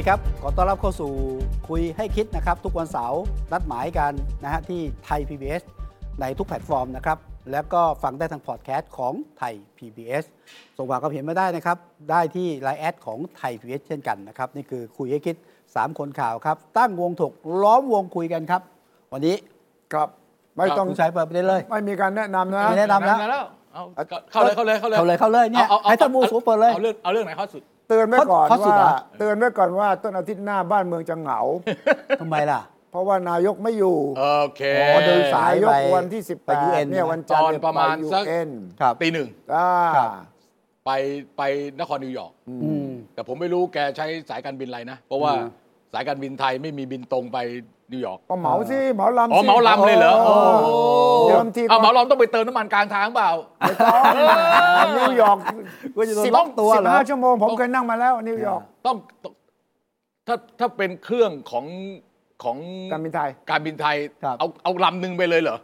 ดีครับ ขอต้อนรับเข้าสู่คุยให้คิดนะครับ ทุกวันเสาร์นัดหมายกันนะฮะที่ไทย PBS ในทุกแพลตฟอร์มนะครับ แล้วก็ฟังได้ทางพอดแคสต์ของไทย PBS ส่งความคิดเห็นมาได้นะครับ ได้ที่ไลน์แอดของไทย PBS เช่นกันนะครับ นี่คือคุยให้คิด 3 คนข่าวครับ ตั้งวงถกล้อมวงคุยกันครับ วันนี้ครับไม่ต้องคุณชัยเปิดประเด็นเลย ไม่มีการแนะนำนะไม่แนะนำแล้วแล้วเอาเข้าเลยเข้าเลยเข้าเลยเข้าเลยเข้าเลยเนี่ยอาอาให้ท่านมูสูเปิดเลยเอาเรื่องเอาเรื่องไหนเข้าสุด เตือนไว้ก่อนข้อสุดเหรว่าอเตือนไว้ก่อนว่าต้นอาทิตย์หน้าบ้านเมืองจะเหงา ทำไมล่ะ เพราะว่านายกไม่อยู่โอเค อ๋อเดินสาย นายกไปวันที่ ไป UN 18เนี่ยวันจันทตอนร์เนี่ยประมาณไสัก UN ครับ ตีหนึ่งอ่าครับ ไปไปนครนิวยอร์กอืม แต่ผมไม่รู้แกใช้สายการบินอะไรนะ เพราะว่าอืม สายการบินไทยไม่มีบินตรงไป นิวยอร์กก็เหมาสิเหมาลำอ๋อสิเหมาลำเลยเหรอโอ้เดิมทีเอาเหมาลำต้องไปเติมน้ำมันกลางทางเปล่าไม่ต้องนิวยอร์กว่าจะโดนสิบล็อกตัวเหรอสิบห้าชั่วโมงผมเคยนั่งมาแล้วนิวยอร์กต้องต้องถ้าถ้าเป็นเครื่องของของการบินไทยการบินไทยครับเอาเอาลำหนึ่งไปเลยเหรอ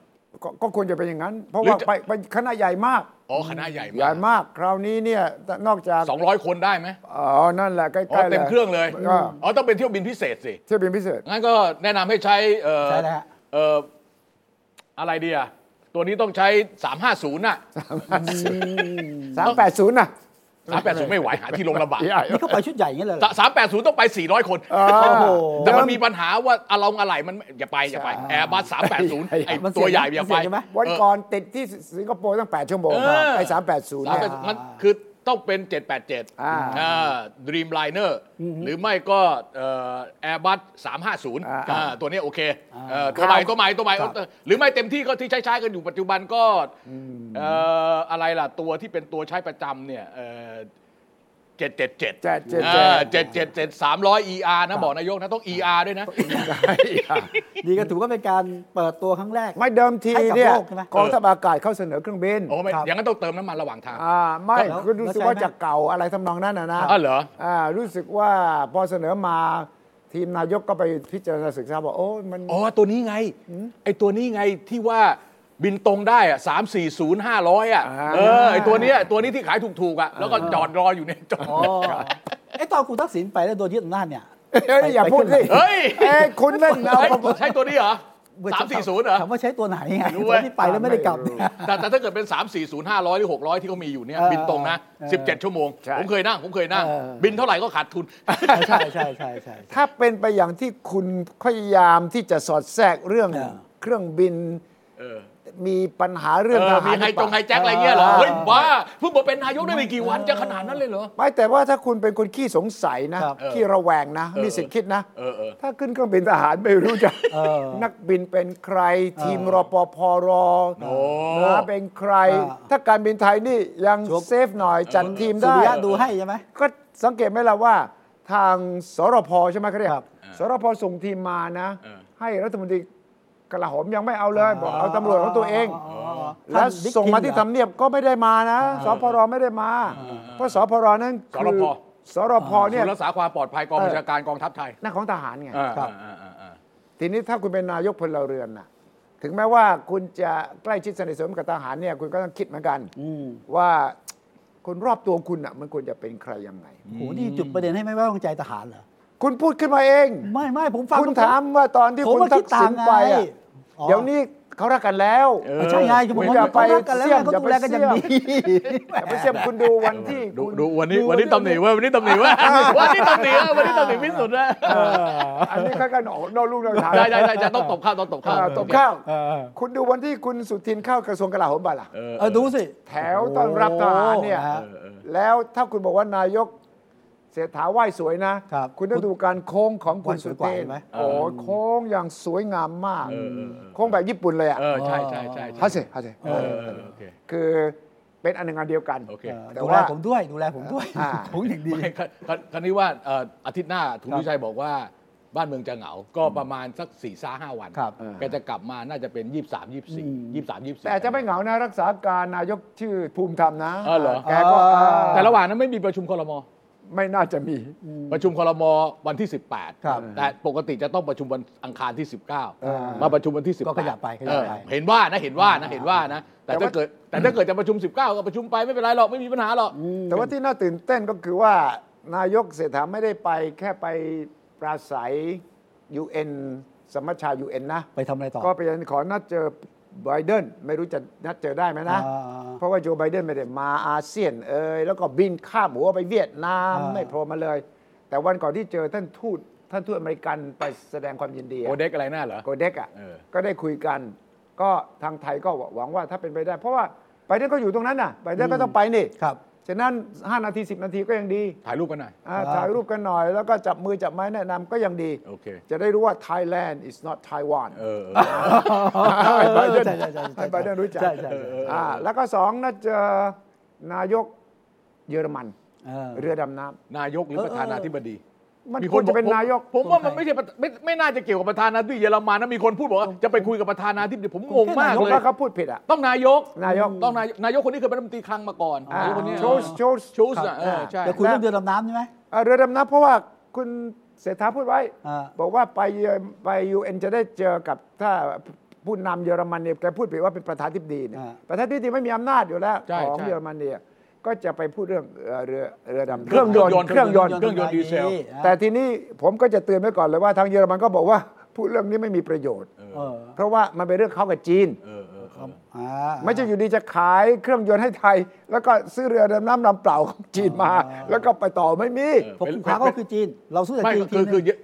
ก็ก็ควรจะเป็นอย่างนั้น เพราะหรือว่าจะไปไปคณะใหญ่มาก อ๋อคณะใหญ่ใหญ่มากมากคราวนี้เนี่ยนอกจากสองร้อยคนได้ไหมอ๋อนั่นแหละใกล้อ๋อๆเต็มเครื่องเลยก็อ๋อต้องเป็นเที่ยวบินพิเศษสิเที่ยวบินพิเศษงั้นก็แนะนำให้ใช้เอ่อใช่แล้วฮะ เอ่ออะไรดีอะตัวนี้ต้องใช้ 350น่ะ สามแปดศูนย์นะ 380ไม่ไหวหาที่ลงลำบากนี่เขาไปชุดใหญ่อย่างนี้เลยเหรอ380ต้องไป400คนอ่าโอ้โหแต่มันมีปัญหาว่าอะลงอะไรมันอย่าไปอย่าไปใช่แอร์บัส380ไอ้มันเสี่ยงตัวใหญ่อย่ามันเสี่ไปยงใช่ไหมวันก่อนติดที่สิงคโปร์ตั้ง8ชั่วโมงเออไอ้สามแปดศูนย์เนี่ย380มันคือ ต้องเป็น 787อ่าอ่า Dreamliner หรือไม่ก็เอ่อ Airbus 350อ่าอ่าตัวนี้โอเคเอ่อครัตัวบใหม่ตัวใหม่ตัวใหม่ครับ หรือไม่เต็มที่ก็ที่ใช้ใช้ๆกันอยู่ปัจจุบันก็เอ่ออะไรล่ะ ตัวที่เป็นตัวใช้ประจำเนี่ยเจ็ดเจ็ดเจ็ดเจ็ดเจ็ดเจ็ดเจ็ดเจ็ดสามร้อย ER นะบอกนายกนะต้อง ER ด้วยนะนี่ก็ถือว่าเป็นการเปิดตัวครั้งแรก ไม่เดิมทีให้กับเนี่ยโลกใช่ไหมกองทัพอากาศเข้าเสนอเครื่องบินโอ้ไม่ครับอย่างนั้นต้องเติมน้ำมันระหว่างทางอ่าไม่แล้วคือรู้สึกแล้วว่าใช่ไหมจะเก่าอะไรทำนองนั้นนะนะอ๋อเหรออ่ารู้สึกว่าพอเสนอมาทีมนายกก็ไปพิจารณาศึกษาบอกโอ้มันอ๋อตัวนี้ไงไอตัวนี้ไงที่ว่า บินตรงได้อะสามสี่ศูนย์ห้าร้อยอะอ่าเออไอตัวเนี้ยตัวนี้ที่ขายถูกๆอะแล้วก็จอดรออยู่เนี่ยจอดอ๋อไอ้ตอนคุณทักษิณไปแล้วโดนยึดอำนาจเนี่ยเอ้ยอย่าพูดสิเฮ้ยเอ้ยคุณเล่นเอาใช้ใช้ตัวนี้เหรอสามสี่ศูนย์เหรอถามว่าใช้ตัวไหนไงรู้ตเว้อยนที่ไปแล้วไม่ได้กลับไม่รู้แต่แต่ถ้าเกิดเป็น3 4 0 5 0 0หรือ600ที่เขามีอยู่เนี่ยเออบินตรงนะเออ17ชั่วโมงใช่ผมเคยนั่ง ผมเคยนั่งเออบินเท่าไหร่ก็ขาดทุนใช่ใช่ใช่ใช่ใช่ถ้าเป็นไปอย่างที่คุณพยายามที่จะสอดแทรกเรื่องเออเครื่องบินเออ มีปัญหาเรื่องเอทอหารมีไฮจงไฮแจ็คอะไรเงี้ยเหรอเฮ้ยบ้าเพิ่งมาเป็นนายกได้ไม่กี่วันจะขนาดนั้นเลยเหรอไม่แต่ว่าถ้าคุณเป็นคนขี้สงสัยนะครับขี้ระแวงนะเออมีสิทธิ์คิดนะเออเออถ้าขึ้นเครื่องบินทหารไม่รู้จะเออนักบินเป็นใครทีมรปภรโอ้นะเป็นใครอ่าถ้าการบินไทยนี่ยังชัวร์เซฟหน่อยจัดทีมสุได้ริยะดูให้ใช่ไหมก็สังเกตไหมล่ะว่าทางสรพใช่ไหมเขาเรียกครับสรพส่งทีมมานะเออให้รัฐมนตรี กลาโหมยังไม่เอาเลย บอกเอาตำรวจของตัวเองอ๋อแล้วท่นบิ๊กส่งมาที่คิเหรอทำเนียบก็ไม่ได้มานะสพรไม่ได้มา เพราะสพรนั้นสคืรอพสรพเนี่ยศูนย์รักษาความปลอดภัยกองบัญชาการกองทัพไทยนั่นของทหารไงอ่าครับอ่าอ่าอ่าทีนี้ถ้าคุณเป็นนายกพลเรือนน่ะถึงแม้ว่าคุณจะใกล้ชิดสนิทสนมกับทหารเนี่ยคุณก็ต้องคิดเหมือนกันอืมว่าคนรอบตัวคุณน่ะมันควรจะเป็นใครยังไงโหนี่จุดประเด็นให้ไม่ไว้วางใจทหารเหรอ คุณพูดขึ้นมาเอง ไม่ไม่ผมฟังคุณถามว่าตอนที่ผมคุณว่าทัคิกดต่าษิงณไงไปอะอ๋อ เดี๋ยวนี้เขารักกันแล้ว เออใช่ไงคือผมอย่าไปเขารักกันแล้วเสี่ยมเขาอย่าดูไปแลกันอย่างดีอย่าไปเสียมคุณดูวันที่ดูคุณดูวันนี้วันนี้ตำหนิเว่าวันนี้ตำหนิเว่าวันนี้ตำหนิเว้ยวันนี้ตำหนิพิสุทธิ์นะอันนี้เขาก็หนอนอกลูกนอกทางได้ได้ได้จะต้องตบข้าวต้องตบข้าวอ่าตบข้าว เออคุณดูวันที่คุณสุทินเข้ากระทรวงกลาโหมบ่าล่ะ เออเออดูสิ แถวต้อนรับทหารเนี่ย โอ้โหเออเออแล้วถ้าคุณบอกว่านายก เศรษฐาไหว้สวยนะ ครับคุณต้องดูการโค้งของคุณไหว้สสุวยกว่าเทเห็นนไหม โอ้โค้งอย่างสวยงามมากเออเออเออโค้งแบบญี่ปุ่นเลยอะเออใช่ใช่ใช่ใช่ฮัสเซ่ฮัสเซ่เออเออโอเคคือเป็นอันหนึ่งอันเดียวกัน โอเค เออแต่ดูว่าแลผมด้วยดูแลผมด้วยอ่า ผมอย่างดี ไม่ครคราวนี้ว่าเอ่ออาทิตย์หน้าทุนครับวิชัยบอกว่าบ้านเมืองจะเหงา ก็ประมาณสักสี่ซ้าห้าวันครับ แกจะกลับมาน่าจะเป็นยี่สามยี่สี่อืมยี่สามยี่สี่แต่จะไม่เหงานะรักษาการนายกชื่อภูมิธรรมนะอ๋อเหรอ แกก็อ๋ออ่าแต่ระหว่างนั้นไม่มีประชุมครม ไม่น่าจะมี ประชุมครมวันที่ ครับ18 แต่ปกติจะต้องประชุมวันอังคารที่ อ่า19 มาประชุมวันที่ 18ก็ขยับไปขยับไป เออเห็นว่านะเห็นว่านะเห็นว่านะ แต่แต่ว่าถ้าเกิดแต่ถ้าเกิดจะประชุม 19 ก็ประชุมไปไม่เป็นไรหรอกไม่มีปัญหาหรอก แต่ว่าที่น่าตื่นเต้นก็คือว่านายกเศรษฐาไม่ได้ไปแค่ไปปราศัย UN สมัชชา UN นะ ไปทำอะไรต่อ ก็ไปขอนัดเจอ ไบเดนไม่รู้จะนัดเจอได้ไหมนะอ่าเพราะว่าโจไบเดนไม่ได้มาอาเซียนเอยแล้วก็บินข้ามหัวไปเวียดนามอ่าไม่โผล่มาเลย แต่วันก่อนที่เจอท่านทูตท่านทูตอเมริกันไปแสดงความยินดีอะโอเด็กอะไรน่าเหรอโกเด็กอะเออก็ได้คุยกัน ก็ทางไทยก็หวังว่าถ้าเป็นไปได้ เพราะว่าไบเดนก็อยู่ตรงนั้นน่ะไบเดนก็ต้องไปนี่ครับ ฉะนั้น 5 นาที 10 นาทีก็ยังดีถ่ายรูปกันหน่อย อ่าครับถ่ายรูปกันหน่อย แล้วก็จับมือจับไม้แนะนำก็ยังดี โอเค จะได้รู้ว่า Thailand is not Taiwan เออเออ ให้ไบเดนใช่ใช่ใช่ให้ไบเดนรู้จักใช่ใช่ใช่ อ่าแล้วก็สองน่าเจอนายกเยอรมันเออเรือดำน้นายกหรือเออประธานาธิบดีำ มันมีควรจะเป็นบอกนายกผมผมว่ามันไม่ใช่ประไม่ไม่น่าจะเกี่ยวกับประธานาธิบดีเยอรมันนะมีคนพูดบอกว่าจะไปคุยกับประธานาธิบดีผมงงมากผมเลยว่าเขาพูดผิดอะต้องนายกนายกต้องนายกนายกคนนี้เคยเป็นรัฐมนตรีคลังมาก่อนนายกคนนี้โชสโชสชูสอะเออใช่จะคุยเรื่องเรือดำน้ำใช่ไหมเอ่อเรือดำน้ำเพราะว่าคุณเศรษฐาพูดไว้อ่าบอกว่าไปเยอไปยูเอ็นจะได้เจอกับถ้าผู้นำเยอรมันเนี่ยแกพูดผิดว่าเป็นประธานทิบดีเนี่ยอ่าประธานทิบดีไม่มีอำนาจอยู่แล้วใช่ของใช่เยอรมันเนี่ย ก็จะไปพูดเรื่องเอ่อเรือเรือดำเครื่องยนต์เครื่องยนต์เครื่องยนต์ดีเซลแต่ทีนี้ผมก็จะเตือนไว้ก่อนเลยว่าทางเยอรมันก็บอกว่าพูดเรื่องนี้ไม่มีประโยชน์เออเพราะว่ามันเป็นเรื่องเขากับจีนเออเออเอออ่าไม่ใช่อยู่ดีจะขายเครื่องยนต์ให้ไทย แล้วก็ซื้อเรือดำน้ำลำเปล่าของจีนมา แล้วก็ไปต่อไม่มีเพราะคู่ค้าก็คือจีน เราสู้แต่ไม่จีนคือทีคือนึง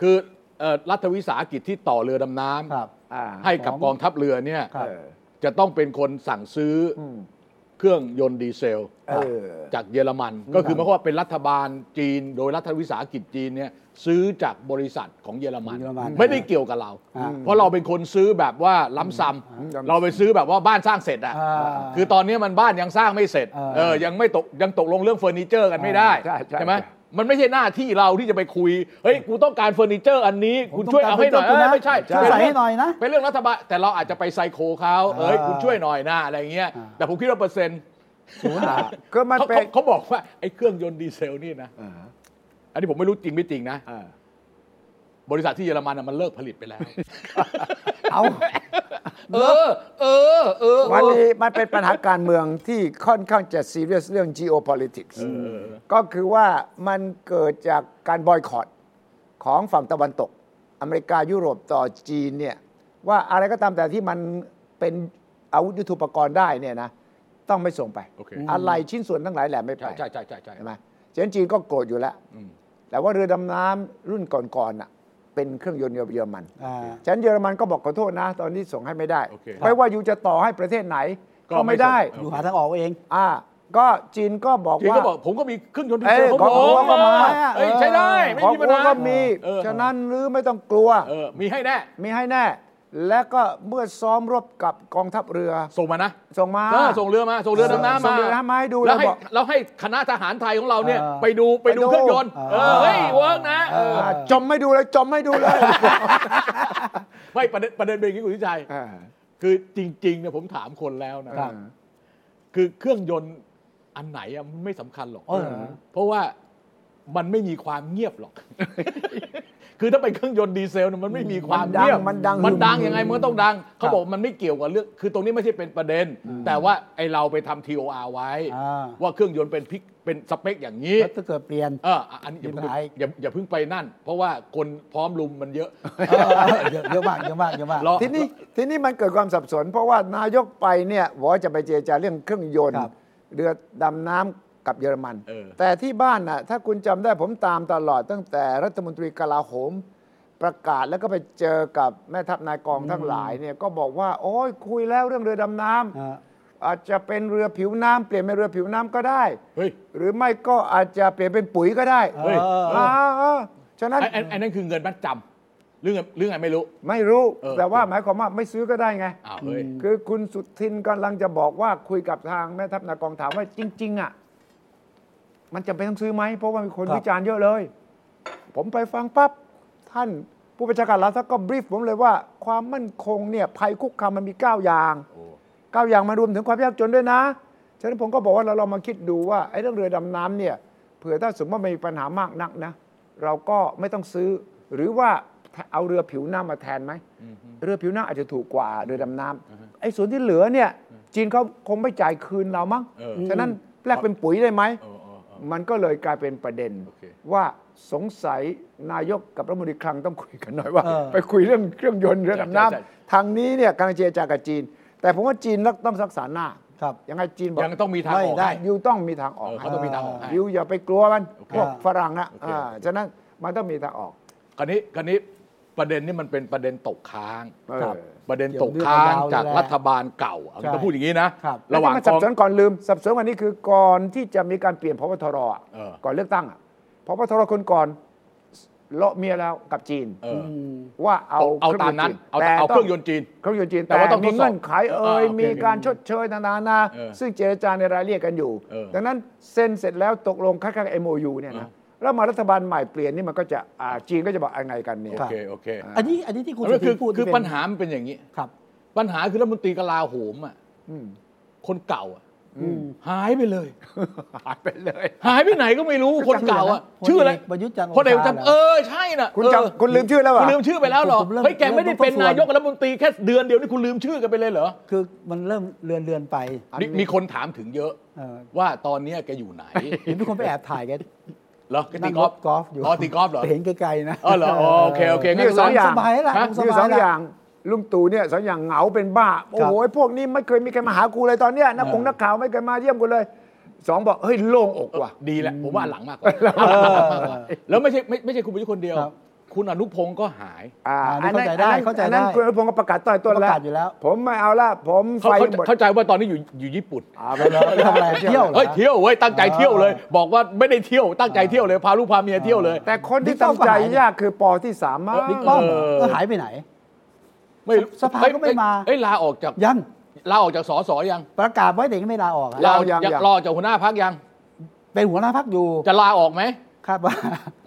คือเอ่อรัฐวิสาหกิจที่ต่อเรือดำน้ำครับอ่าให้กับกองทัพเรือเนี่ยครับเออจะต้องเป็นคนสั่งซื้ออม เครื่องยนต์ดีเซล เออ จากเยอรมันก็คือหมายความว่าเป็นรัฐบาลจีน โดยรัฐวิสาหกิจจีนเนี่ยซื้อจากบริษัทของเยอรมัน เยอรมันไม่ได้เกี่ยวกับเรา อ่าเพราะเราเป็นคนซื้อแบบว่าล้ำซ้ำเราไปซื้อแบบว่าบ้านสร้างเสร็จอะอ่าคือตอนนี้มันบ้านยังสร้างไม่เสร็จอ่าเออยังไม่ตกยังตกลงเรื่องเฟอร์นิเจอร์กันไม่ได้ใช่ใช่ไหมใช่ มันไม่ใช่หน้าที่เราที่จะไปคุย เฮ้ย กูต้องการเฟอร์นิเจอร์อันนี้ผมคุณต้องช่วยเอาให้หน่อยการเฟอร์นิเจอร์เอ้ยไม่ใช่ช่วยใส่ให้หน่อยนะ เป็นเรื่องรัฐบาล แต่เราอาจจะไปไซโคเขาเอ้ยอ่าคุณช่วยหน่อยนะอะไรเงี้ยอ่าแต่ผมคิดว่าเปอร์เซ็นต์ศูนย์อะก็มันเขาเป็นเขาเขาบอกว่าไอ้เครื่องยนต์ดีเซลนี่นะอ่าอันนี้ผมไม่รู้จริงไม่จริงนะอ่าบริษัทที่เยอรมันน่ะมันเลิกผลิตไปแล้ว เอา เออ เออเออวันนี้มันเป็นปัญหาการเมืองที่ค่อนข้างจะซีเรียสเรื่อง geopolitics ก็คือว่ามันเกิดจากการบอยคอรตของฝั่งตะวันตก อเมริกายุโรปต่อจีนเนี่ยว่าอะไรก็ตามแต่ที่มันเป็นอาวุธยุทโธปกรณ์ได้เนี่ยนะต้องไม่ส่งไปโอเคอะไรชิ้นส่วนทั้งหลายแหละไม่ไปใช่ใช่ใช่ใช่ใช่ใช่ไหมฉะนั้นจีนก็โกรธอยู่แล้วอืมแต่ว่าเรือดำน้ำรุ่นก่อนๆน่ะ เป็นเครื่องยนต์เยอรมันอ่าฉะนั้นเยอรมันก็บอกขอโทษนะ ตอนนี้ส่งให้ไม่ได้โอเคไม่ว่าอยู่จะต่อให้ประเทศไหน ก็ก็ไม่ไม่ได้ส่งอยู่หาทางออกเอง อ่า ก็จีนก็บอกจีนว่าก็บอกผมก็มีเครื่องยนต์ดีเอ้เซยลของของผมหัวก็มาเอ้ยใช้ได้ ไม่ของมีปัญหัวหาก็มีเออฉะนั้นหรือไม่ต้องกลัวเออมีให้แน่ มีให้แน่ และก็เมื่อซ้อมรบกับกองทัพเรือ ส่งมานะส่งมาเออส่งเรือมา ส่งเรือดำน้ำส่มางเรือดำน้ำมาให้ดูแล้วให้แล้วบอกเราให้คณะทหารไทยของเราเนี่ย เออไปดูไปดูไปดู เครื่องยนต์เอเอออเฮ้ยเวิร์กนะเอออ่าจมไม่ดูเลยจมไม่ดูเลย ไม่ประเด็นประเด็นเป็นอย่างนี้คุณทิชัย อ่าคือจริงๆเนี่ยผมถามคนแล้วนะ ครับ คือเครื่องยนต์อันไหนอะมันไม่สำคัญหรอก เออ เพราะว่ามันไม่มีความเงียบหรอก คือถ้าเป็นเครื่องยนต์ดีเซลเนี่ยมันไม่มีความมันดังเงียบมันดังมันดังหึ่มยังไงมันก็ต้องดัง เขาบอกมันไม่เกี่ยวกับเรื่องคือตรงนี้ไม่ใช่เป็นประเด็น แต่ว่าไอเราไปทำ TOR ไว้อ่าว่าเครื่องยนต์เป็นพิกเป็นสเปคอย่างนี้แล้วถ้าเกิดเปลี่ยนเอออันนี้อย่าเพิ่งมีปัญหาไปอย่าอย่าเพิ่งไปนั่น เพราะว่าคนพร้อมลุมมันเยอะเออเยอะเยอะมากเยอะมากเยอะมากรอทีนี้ทีนี้มันเกิดความสับสน เพราะว่านายกไปเนี่ยบอกว่าจะไปเจรจาเรื่องเครื่องยนต์ครับเรือดำน้ำ กับเยอรมัน เออ แต่ที่บ้านน่ะถ้าคุณจำได้ผมตามตลอดตั้งแต่รัฐมนตรีกลาโหม ประกาศแล้วก็ไปเจอกับแม่ทัพนายกองทั้งหลายเนี่ยก็บอกว่า โอ้ยคุยแล้วเรื่องเรือดำน้ำ อ่า อาจจะเป็นเรือผิวน้ำเปลี่ยนเป็นเรือผิวน้ำก็ได้ เฮ้ย หรือไม่ก็อาจจะเปลี่ยนเป็นปุ๋ยก็ได้เฮ้ยเอออ่าอ่าฉะนั้นไอ้ไอ้ไอ้นั่นคือเงินมัดจำเรื่องเรื่องไงไม่รู้ ไม่รู้เออ แต่ว่าหมายความว่าไม่ซื้อก็ได้ไง อ้าวเฮ้ย คือคุณสุทินกำลังจะบอกว่าคุยกับทางแม่ทัพนากองถามว่าจริง ๆ อะ มันจำเป็นต้องซื้อไหมเพราะว่ามีคนครับ วิจารณ์เยอะเลย ผมไปฟังปั๊บท่านผู้บัญชาการรัฐก็บรีฟผมเลยว่าความมั่นคงเนี่ยภัยคุกคามมันมี 9 อย่าง โอ้เก้าอย่างมารวมถึงความยากจนด้วยนะ ฉะนั้นผมก็บอกว่าเราลองมาคิดดูว่าไอ้เรื่องเรือดำน้ำเนี่ยเผื่อถ้าสมมติว่ามีปัญหามากนักนะ เราก็ไม่ต้องซื้อ หรือว่าเอาเรือผิวน้ำมาแทนไหมเรือผิวน้ำอาจจะถูกกว่าเรือดำน้ำไอ้ส่วนที่เหลือเนี่ยจีนเขาคงไม่จ่ายคืนเรามั้งเออ ฉะนั้นแลกเป็นปุ๋ยได้ไหม เออเออเออ มันก็เลยกลายเป็นประเด็นโอเคว่าสงสัยนายกกับรัฐมนตรีคลังต้องคุยกันหน่อยว่าเออไปคุยเรื่องเครื่องยนต์เรือดำน้ใช่ใช่ำทางนี้เนี่ยกำลังเจรจากับจีน แต่ผมว่าจีนต้องรักษาหน้าครับยังไงจีนบอกยังต้องมีทางออกไม่ได้ให้ยูต้องมีทางออกเออเขาต้องมีทางออกให้ยูอย่าไปกลัวมันโอเคพวกฝรั่งนะโอเคอ่าฉะนั้นมันต้องมีทางออกคราวนี้คราวนี้ ประเด็นนี้มันเป็นประเด็นตกค้าง ครับเออประเด็นตกค้างเกี่ยวเรื่องยาวๆจากเลยแหละรัฐบาลเก่าเอาใช่ต้องพูดอย่างนี้นะครับระหว่างแล้วที่มันสักบองสนก่อนลืม สับสนวันนี้คือก่อนที่จะมีการเปลี่ยนพบทรอะเออก่อนเลือกตั้งอะพบทรคนก่อนเลาะเมียแล้วกับจีนเออมว่าเอาเอาตามนั้นเอาแต่เอาเครื่องยนต์จีนเครื่องยนต์จีนแต่ว่าต้องมีทดสอบเงื่อนไขเอ่ยเออโอเคมีการชดเชยต่างๆนาเออซึ่งเจรจาในรายละเอียดกันอยู่เออดังนั้นเซ็นเสร็จแล้วตกลงคล้ายๆ MOU เนี่ยนะ แล้วมารัฐบาลใหม่เปลี่ยนนี่มันก็จะอ่าจีนก็จะบอกยังไงกันเนี่ย โอครับเคโอเคอันนี้อันนี้ที่คุณแล้วสุคืทิอนพูดคือที่เป็นปัญหามันเป็นอย่างนี้ ครับ ปัญหาคือรัฐมนตรีกลาโหมอะอืมคนเก่าอะอืมหายไปเลย หายไปเลย หายไปไหนก็ไม่รู้คนเก่าอะชื่ออะไรประยุทธ์จันทร์โอพลเอกชาจำเออใช่น่ะคุณเออจำคุณลืมชื่อแล้วเหรคุอะณลืมชื่อไปแล้วเหรอผมเริ่มเฮ้ยแกไม่ได้เป็นเริ่มต้นนายกรัฐมนตรีแค่เดือนเดียวนี่คุณลืมชื่อกันไปเลยเหรอคือมันเริ่มเลือนเลือนไปนี่มีคนถามถึงเยอะเออว่าตอนเนี้ยแกอยู่ไหนเห็นมีคนไปแอบถ่ายแก เหรอแกตีนั่งกรอล์ฟถกอล์ฟอยู่อ๋อตีกอล์ฟเหรอเห็นไกลๆนะอ๋อเหรออ๋อโอเคโอเคงั้นี่สองอย่างสบายแล้วล่ะฮะสนี่บาสยองแล้วอย่างลุงตู่เนี่ยสองอย่างเหงาเป็นบ้า โอ้โหไอ้พวกนี้ไม่เคยมีใครมาหากูเลยตอนเนี้ยนักคงนักข่าวไม่เคยมาเยี่ยมกูเลยสองบอกเฮ้ยโล่งอกว่ะดีแหละผมว่าหลังมากกว่าหลังมากกว่าแล้วไม่ใช่ไม่ไม่ใช่คุณประยุทธ์คนเดียว ครับคุณอนุพงศ์ก็หาย อ่าอ่านี่เข้าใจได้ อันนั้นเข้าใจอันนั้นได้คุณอนุพงศ์ก็ประกาศต่อยต้นประแล้วกาศอยู่แล้วผมไม่เอาละ ผมเขาไฟเขาหมดเข้าใจว่าตอนนี้อยู่อยู่ญี่ปุ่น อ่าไปเลยไปทำอะไรเที่ยวเหรอ เฮ้ยเที่ยวเว้ยตั้งใจเที่ยวเลย บอกว่าไม่ได้เที่ยวตั้งใจเที่ยวเลยพาลูกพาเมียเที่ยวเลย แต่คนที่บิ๊กป้อมทำใจก็หายยากคือปอที่สามมาบิ๊กป้อมเออ ก็หายไปไหน ไม่รู้สภาก็ไม่มา เอ้ยลาออกจากยังลาออกจากสสยังประกาศไว้แต่ยังไม่ลาออกอะลาออกจากลาออกจากหัวหน้าพักยัง เป็นหัวหน้าพักอยู่ จะลาออกไหม คาดว่า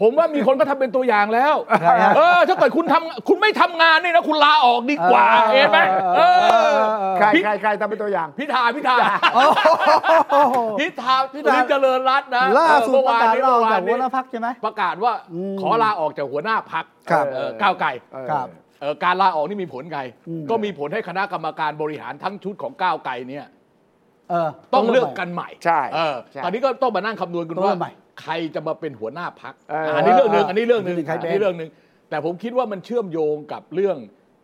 ผมว่ามีคนก็ทำเป็นตัวอย่างแล้วใครฮะ เออ ถ้าเกิดคุณทำคุณไม่ทำงานนี่นะ คุณลาออกดีกว่าเออเห็นไหมเออใครพี่ใครใครทำเป็นตัวอย่าง พิธาพิธาโอ้โหพิธาพิพิธาธาเจริญรัตน์นะล่าสุดเมื่อประวานกาศนี้ลาอเมื่ออกวาจานกหันี้วหน้าพักใช่ไหม ประกาศว่าอืมขอลาออกจากหัวหน้าพักครับ ก้าวไกลครับ เอ่อการลาออกนี่มีผลไง อืม ก็มีผลให้คณะกรรมการบริหารทั้งชุดของก้าวไกลเนี่ย เออ ต้องเลือกกันใหม่ใช่เออใช่ ตอนนี้ก็ต้องมานั่งคำนวณกันต้องเลืว่าอกใหม่ ใครจะมาเป็นหัวหน้าพักเอออัอันนี้เรื่องหนึ่งอันนี้เรื่องหนึ่งใครเป็นอันนี้เรื่องหนึ่งแต่ผมคิดว่ามันเชื่อมโยงกับเรื่อง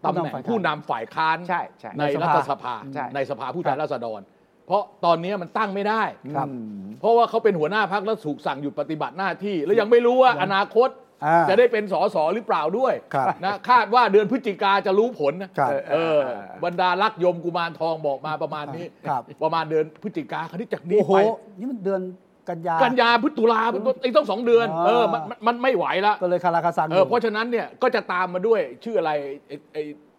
ตำแหน่งผู้ผู้นำนำฝ่ายค้านใช่ใช่ในรัฐสภาใช่ ในสภาผู้แทนราษฎร เพราะตอนนี้มันตั้งไม่ได้ ครับอืมเพราะว่าเขาเป็นหัวหน้าพักแล้วถูกสั่งหยุดปฏิบัติหน้าที่ แล้วยังไม่รู้ว่าอนาคตอ่าจะได้เป็นสสหรือเปล่าด้วยครับนะคาดว่าเดือนพฤศจิกาจะรู้ผลนะครับเออ บรรดาลักษ์ยมกุมารทองบอกมาประมาณนี้ ครับ ประมาณเดือนพฤศจิกาคราวนี้จากนี้โอ้โห ไป นี่มันเดือน กันยากันยาพฤศตุลาไอ้ต้องสองเดือนอ่าเออมันมันมันไม่ไหวละก็เลยคาราคาซังเออเพราะฉะนั้นเนี่ยก็จะตามมาด้วยชื่ออะไรไอ้ไอ้ไอ้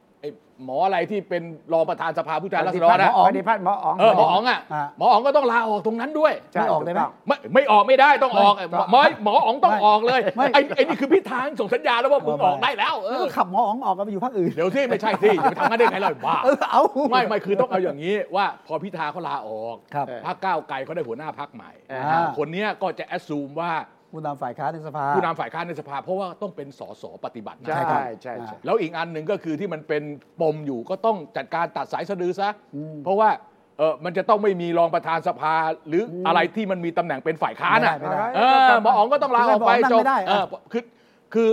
หมออะไรที่เป็นรองประธานสภาผู้แทนราษฎรนะปฏิพัฒน์หมออ๋องเออหมออ๋องอะอ่าหมออ๋องก็ต้องลาออกตรงนั้นด้วยใช่ไม่ออกได้ไหมถูต้งไม่ไม่ออกไม่ได้ต้องออกไม่หมอหมออ๋องต้องไม่ออกเลยไม่ไอ้ไอ้นี่คือพิธาส่งสัญญาณแล้วว่ามึงไม่ออกได้แล้วเอแล้วอก็ขับหมออ๋องออกกันไปอยู่ภาคอื่นเดี๋ยวที่ไม่ใช่ที่จะไปทำงานได้ไงเราบ้าเออเอาไม่ไม่คือต้องเอาอย่างนี้ว่าพอพิธาเขาลาออกครับพรรคก้าวไกลเขาได้หัวหน้าพรรคใหม่อ่าคนเนี้ยก็จะแอดซูมว่า ผู้นำฝ่ายค้านในสภา ผู้นำฝ่ายค้านในสภา เพราะว่าต้องเป็นสสปฏิบัติหน้าใช่ที่ใช่ใช่ใช่ แล้วอีกอันหนึ่งก็คือที่มันเป็นปมอยู่ก็ต้องจัดการตัดสายสะดือซะ อืมเพราะว่าเออมันจะต้องไม่มีรองประธานสภา หรืออะไรที่มันมีตำแหน่งเป็นฝ่ายค้านอะไม่ได้เออหมออ๋องก็ต้องลาออกไปไม่ได้หมออ๋องนั่งจบไม่ได้ เออคือคือ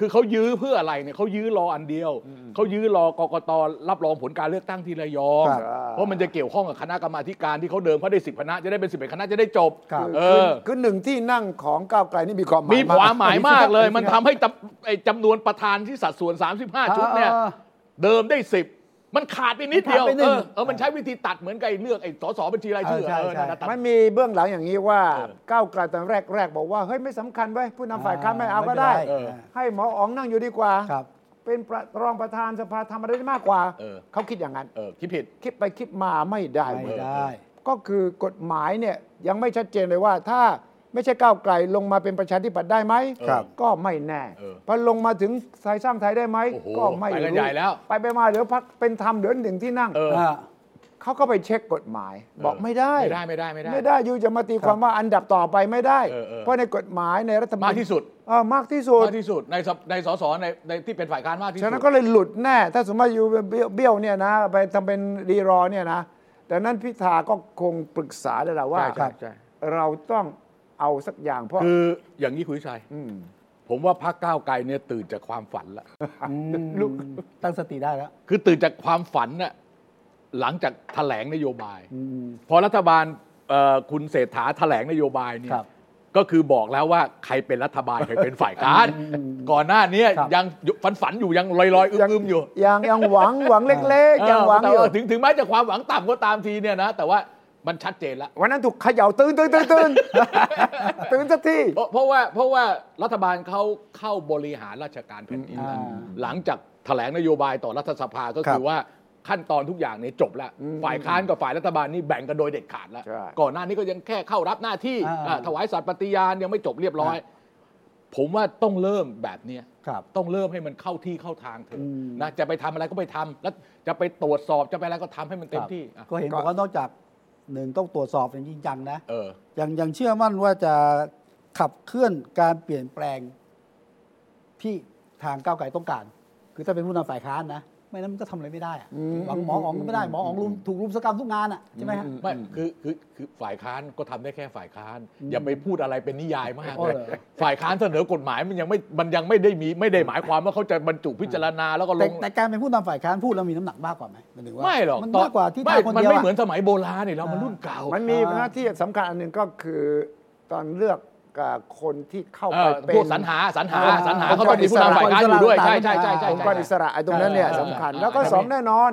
คือเขายื้อเพื่ออะไรเนี่ยเขายื้อรออันเดียว เขายื้อรอกกตรับรองผลการเลือกตั้งที่ระยองครับเพราะมันจะเกี่ยวข้องกับคณะกรรมาธิการที่เขาเดิมเขาได้สิบคณะจะได้เป็นสิบเอ็ดคณะจะได้จบครับเอคืออคือหนึ่งที่นั่งของก้าวไกลนี่มีความหมายมีความหมายมากเลยอันนี้มันทำให้จำไอ้จำนวนประธานที่สัดส่วน 35 ชุดเนี่ยออเดิมได้10 มันขาดไปนิดเดียวมันขาดไปหนึ่เองอเออมันใช้วิธีตัดเหมือนกับไอ้เลือกไอ้สสบัญชีรายชื่อเออใช่เออใช่นั่นนะตัด มันมีเบื้องหลังอย่างนี้ว่าเออ ก้าวไกลตอนแรกแรกบอกว่าเฮ้ยไม่สำคัญไว้ยผู้นำฝ่ายค้านไม่เอาก็ได้ไม่เป็นไรเออ ให้หมออ๋องนั่งอยู่ดีกว่า ครับ เป็นประรองประธานสภาทำอะไรได้มากกว่า เออ เขาคิดอย่างนั้น เออคิดผิด คิดไปคิดมาไม่ได้ไม่เว้ยได้ ก็คือกฎหมายเนี่ยยังไม่ชัดเจนเลยว่าถ้า ไม่ใช่ก้าวไกลลงมาเป็นประชาธิปัตย์ได้ไหมครับก็ไม่แน่เออพอลงมาถึงไทยสร้างไทยได้ไหมโอ้โหก็ไม่ไปกันรู้ใหญ่แล้ว ไปไปมาเหลือพักเป็นธรรมเหลือหนึ่งที่นั่ง เอออ่าเขาก็ไปเช็คกฎหมาย บอกไม่ได้ ไม่ได้ไม่ได้ไม่ได้ ไม่ได้ยูจะมาตีความว่าอันดับต่อไปไม่ได้ เออเออเพราะในกฎหมายในรัฐธรรมนูญมากที่สุด เออมากที่สุด มากที่สุดในสในสสในในที่เป็นฝ่ายค้านมากที่สุฉะดนั้นก็เลยหลุดแน่ ถ้าสมมติยูเบี้ยวเบี้ยวเนี่ยนะ ไปทำเป็นรีรอเนี่ยนะ แต่นั้นพิธาก็คงปรึกษาแล้วล่ะว่าใช่ใช่ใช่ เราต้อง เอาสักอย่างเพราะคืออย่างนี้คุณวิชัยมผมว่าพรรคก้าวไกลเนี่ยตื่นจากความฝันละลูกตั้งสติได้แล้ว คือตื่นจากความฝันน่ะหลังจากแถลงนโยบายอืมพอรัฐบาลเอ่อคุณเศรษฐาแถลงนโยบายเนี่ยครับก็คือบอกแล้วว่าใครเป็นรัฐบาลใครเป็นฝ่ายค้านก่อนหน้านี้ครับยังฝันฝันๆอยู่ยังลอยลอยๆอึมๆอยู่ยังยังหวังหวังเล็กๆยังหวังแต่อยู่ว่าถึงถึงแม้จะความหวังต่ำก็ตามทีเนี่ยนะแต่ว่า มันชัดเจนแล้ววันนั้นถูกเขย่าตื่นตื่นตื่นตื่นตื่นสักทีเพราะเพราะว่าเพราะว่ารัฐบาลเขาเข้าบริหารราชการแผ่นดินแล้วหลังจากแถลงนโยบายต่อรัฐสภาก็คือว่าขั้นตอนทุกอย่างเนี่ยจบแล้ว ฝ่ายค้านกับฝ่ายรัฐบาลนี่แบ่งกันโดยเด็ดขาดแล้ว ก่อนหน้านี้ก็ยังแค่เข้ารับหน้าที่ถวายสัตย์ปฏิญาณยังไม่จบเรียบร้อย ผมว่าต้องเริ่มแบบเนี้ครับต้องเริ่มให้มันเข้าที่เข้าทางเถอะนะจะไปทำอะไรก็ไปทำแล้วจะไปตรวจสอบจะไปอะไรก็ทำให้มันเต็มที่ ก็เห็นบอกว่านอกจาก หนึ่งต้องตรวจสอบอย่างจริงจังนะเออ ยังยังเชื่อมั่นว่าจะขับเคลื่อนการเปลี่ยนแปลงที่ทางก้าวไกลต้องการ คือถ้าเป็นผู้นำฝ่ายค้านนะ ไม่นั้นมันก็ทำอะไรไม่ได้อะหวังหมออ๋องก็ไม่ได้หมออ๋องลุมถูกรุมสกรรมทุกงานอะใช่ไหมฮะ ไม่คือคือคือฝ่ายค้านก็ทำได้แค่ฝ่ายค้าน อย่าไปพูดอะไรเป็นนิยายมากอ๋อเลยเหรอ ฝ่ายค้านเสนอกฎหมายมันยังไม่มันยังไม่ได้มีไม่ได้หมายความว่าเขาจะบรรจุพิจารณาแล้วก็ลแต่ง แต่การเป็นผู้นำฝ่ายค้านพูดแล้วมีน้ำหนักมากกว่าไหมายถึงว่าไม่หรอกมันตอนมากกว่าที่ไม่ทำคนมันเดียวไม่อะเหมือนสมัยโบราณเนี่ยเรามันรุ่นเก่า มันมีอ่าหน้าที่สำคัญอันหนึ่งก็คือตอนเลือกกับ คนที่เข้าเอไปอเป็นพวกสรรหาสรรหาอ่าสรรหาองค์เขากรต้องมีผู้นำฝ่ายค้านอยู่ด้วยอิสระใช่ใช่ใช่ใช่องค์กรอิสระไอ้ตรงนั้นเนี่ยเออสำคัญเออแล้วก็เออสองแน่นอน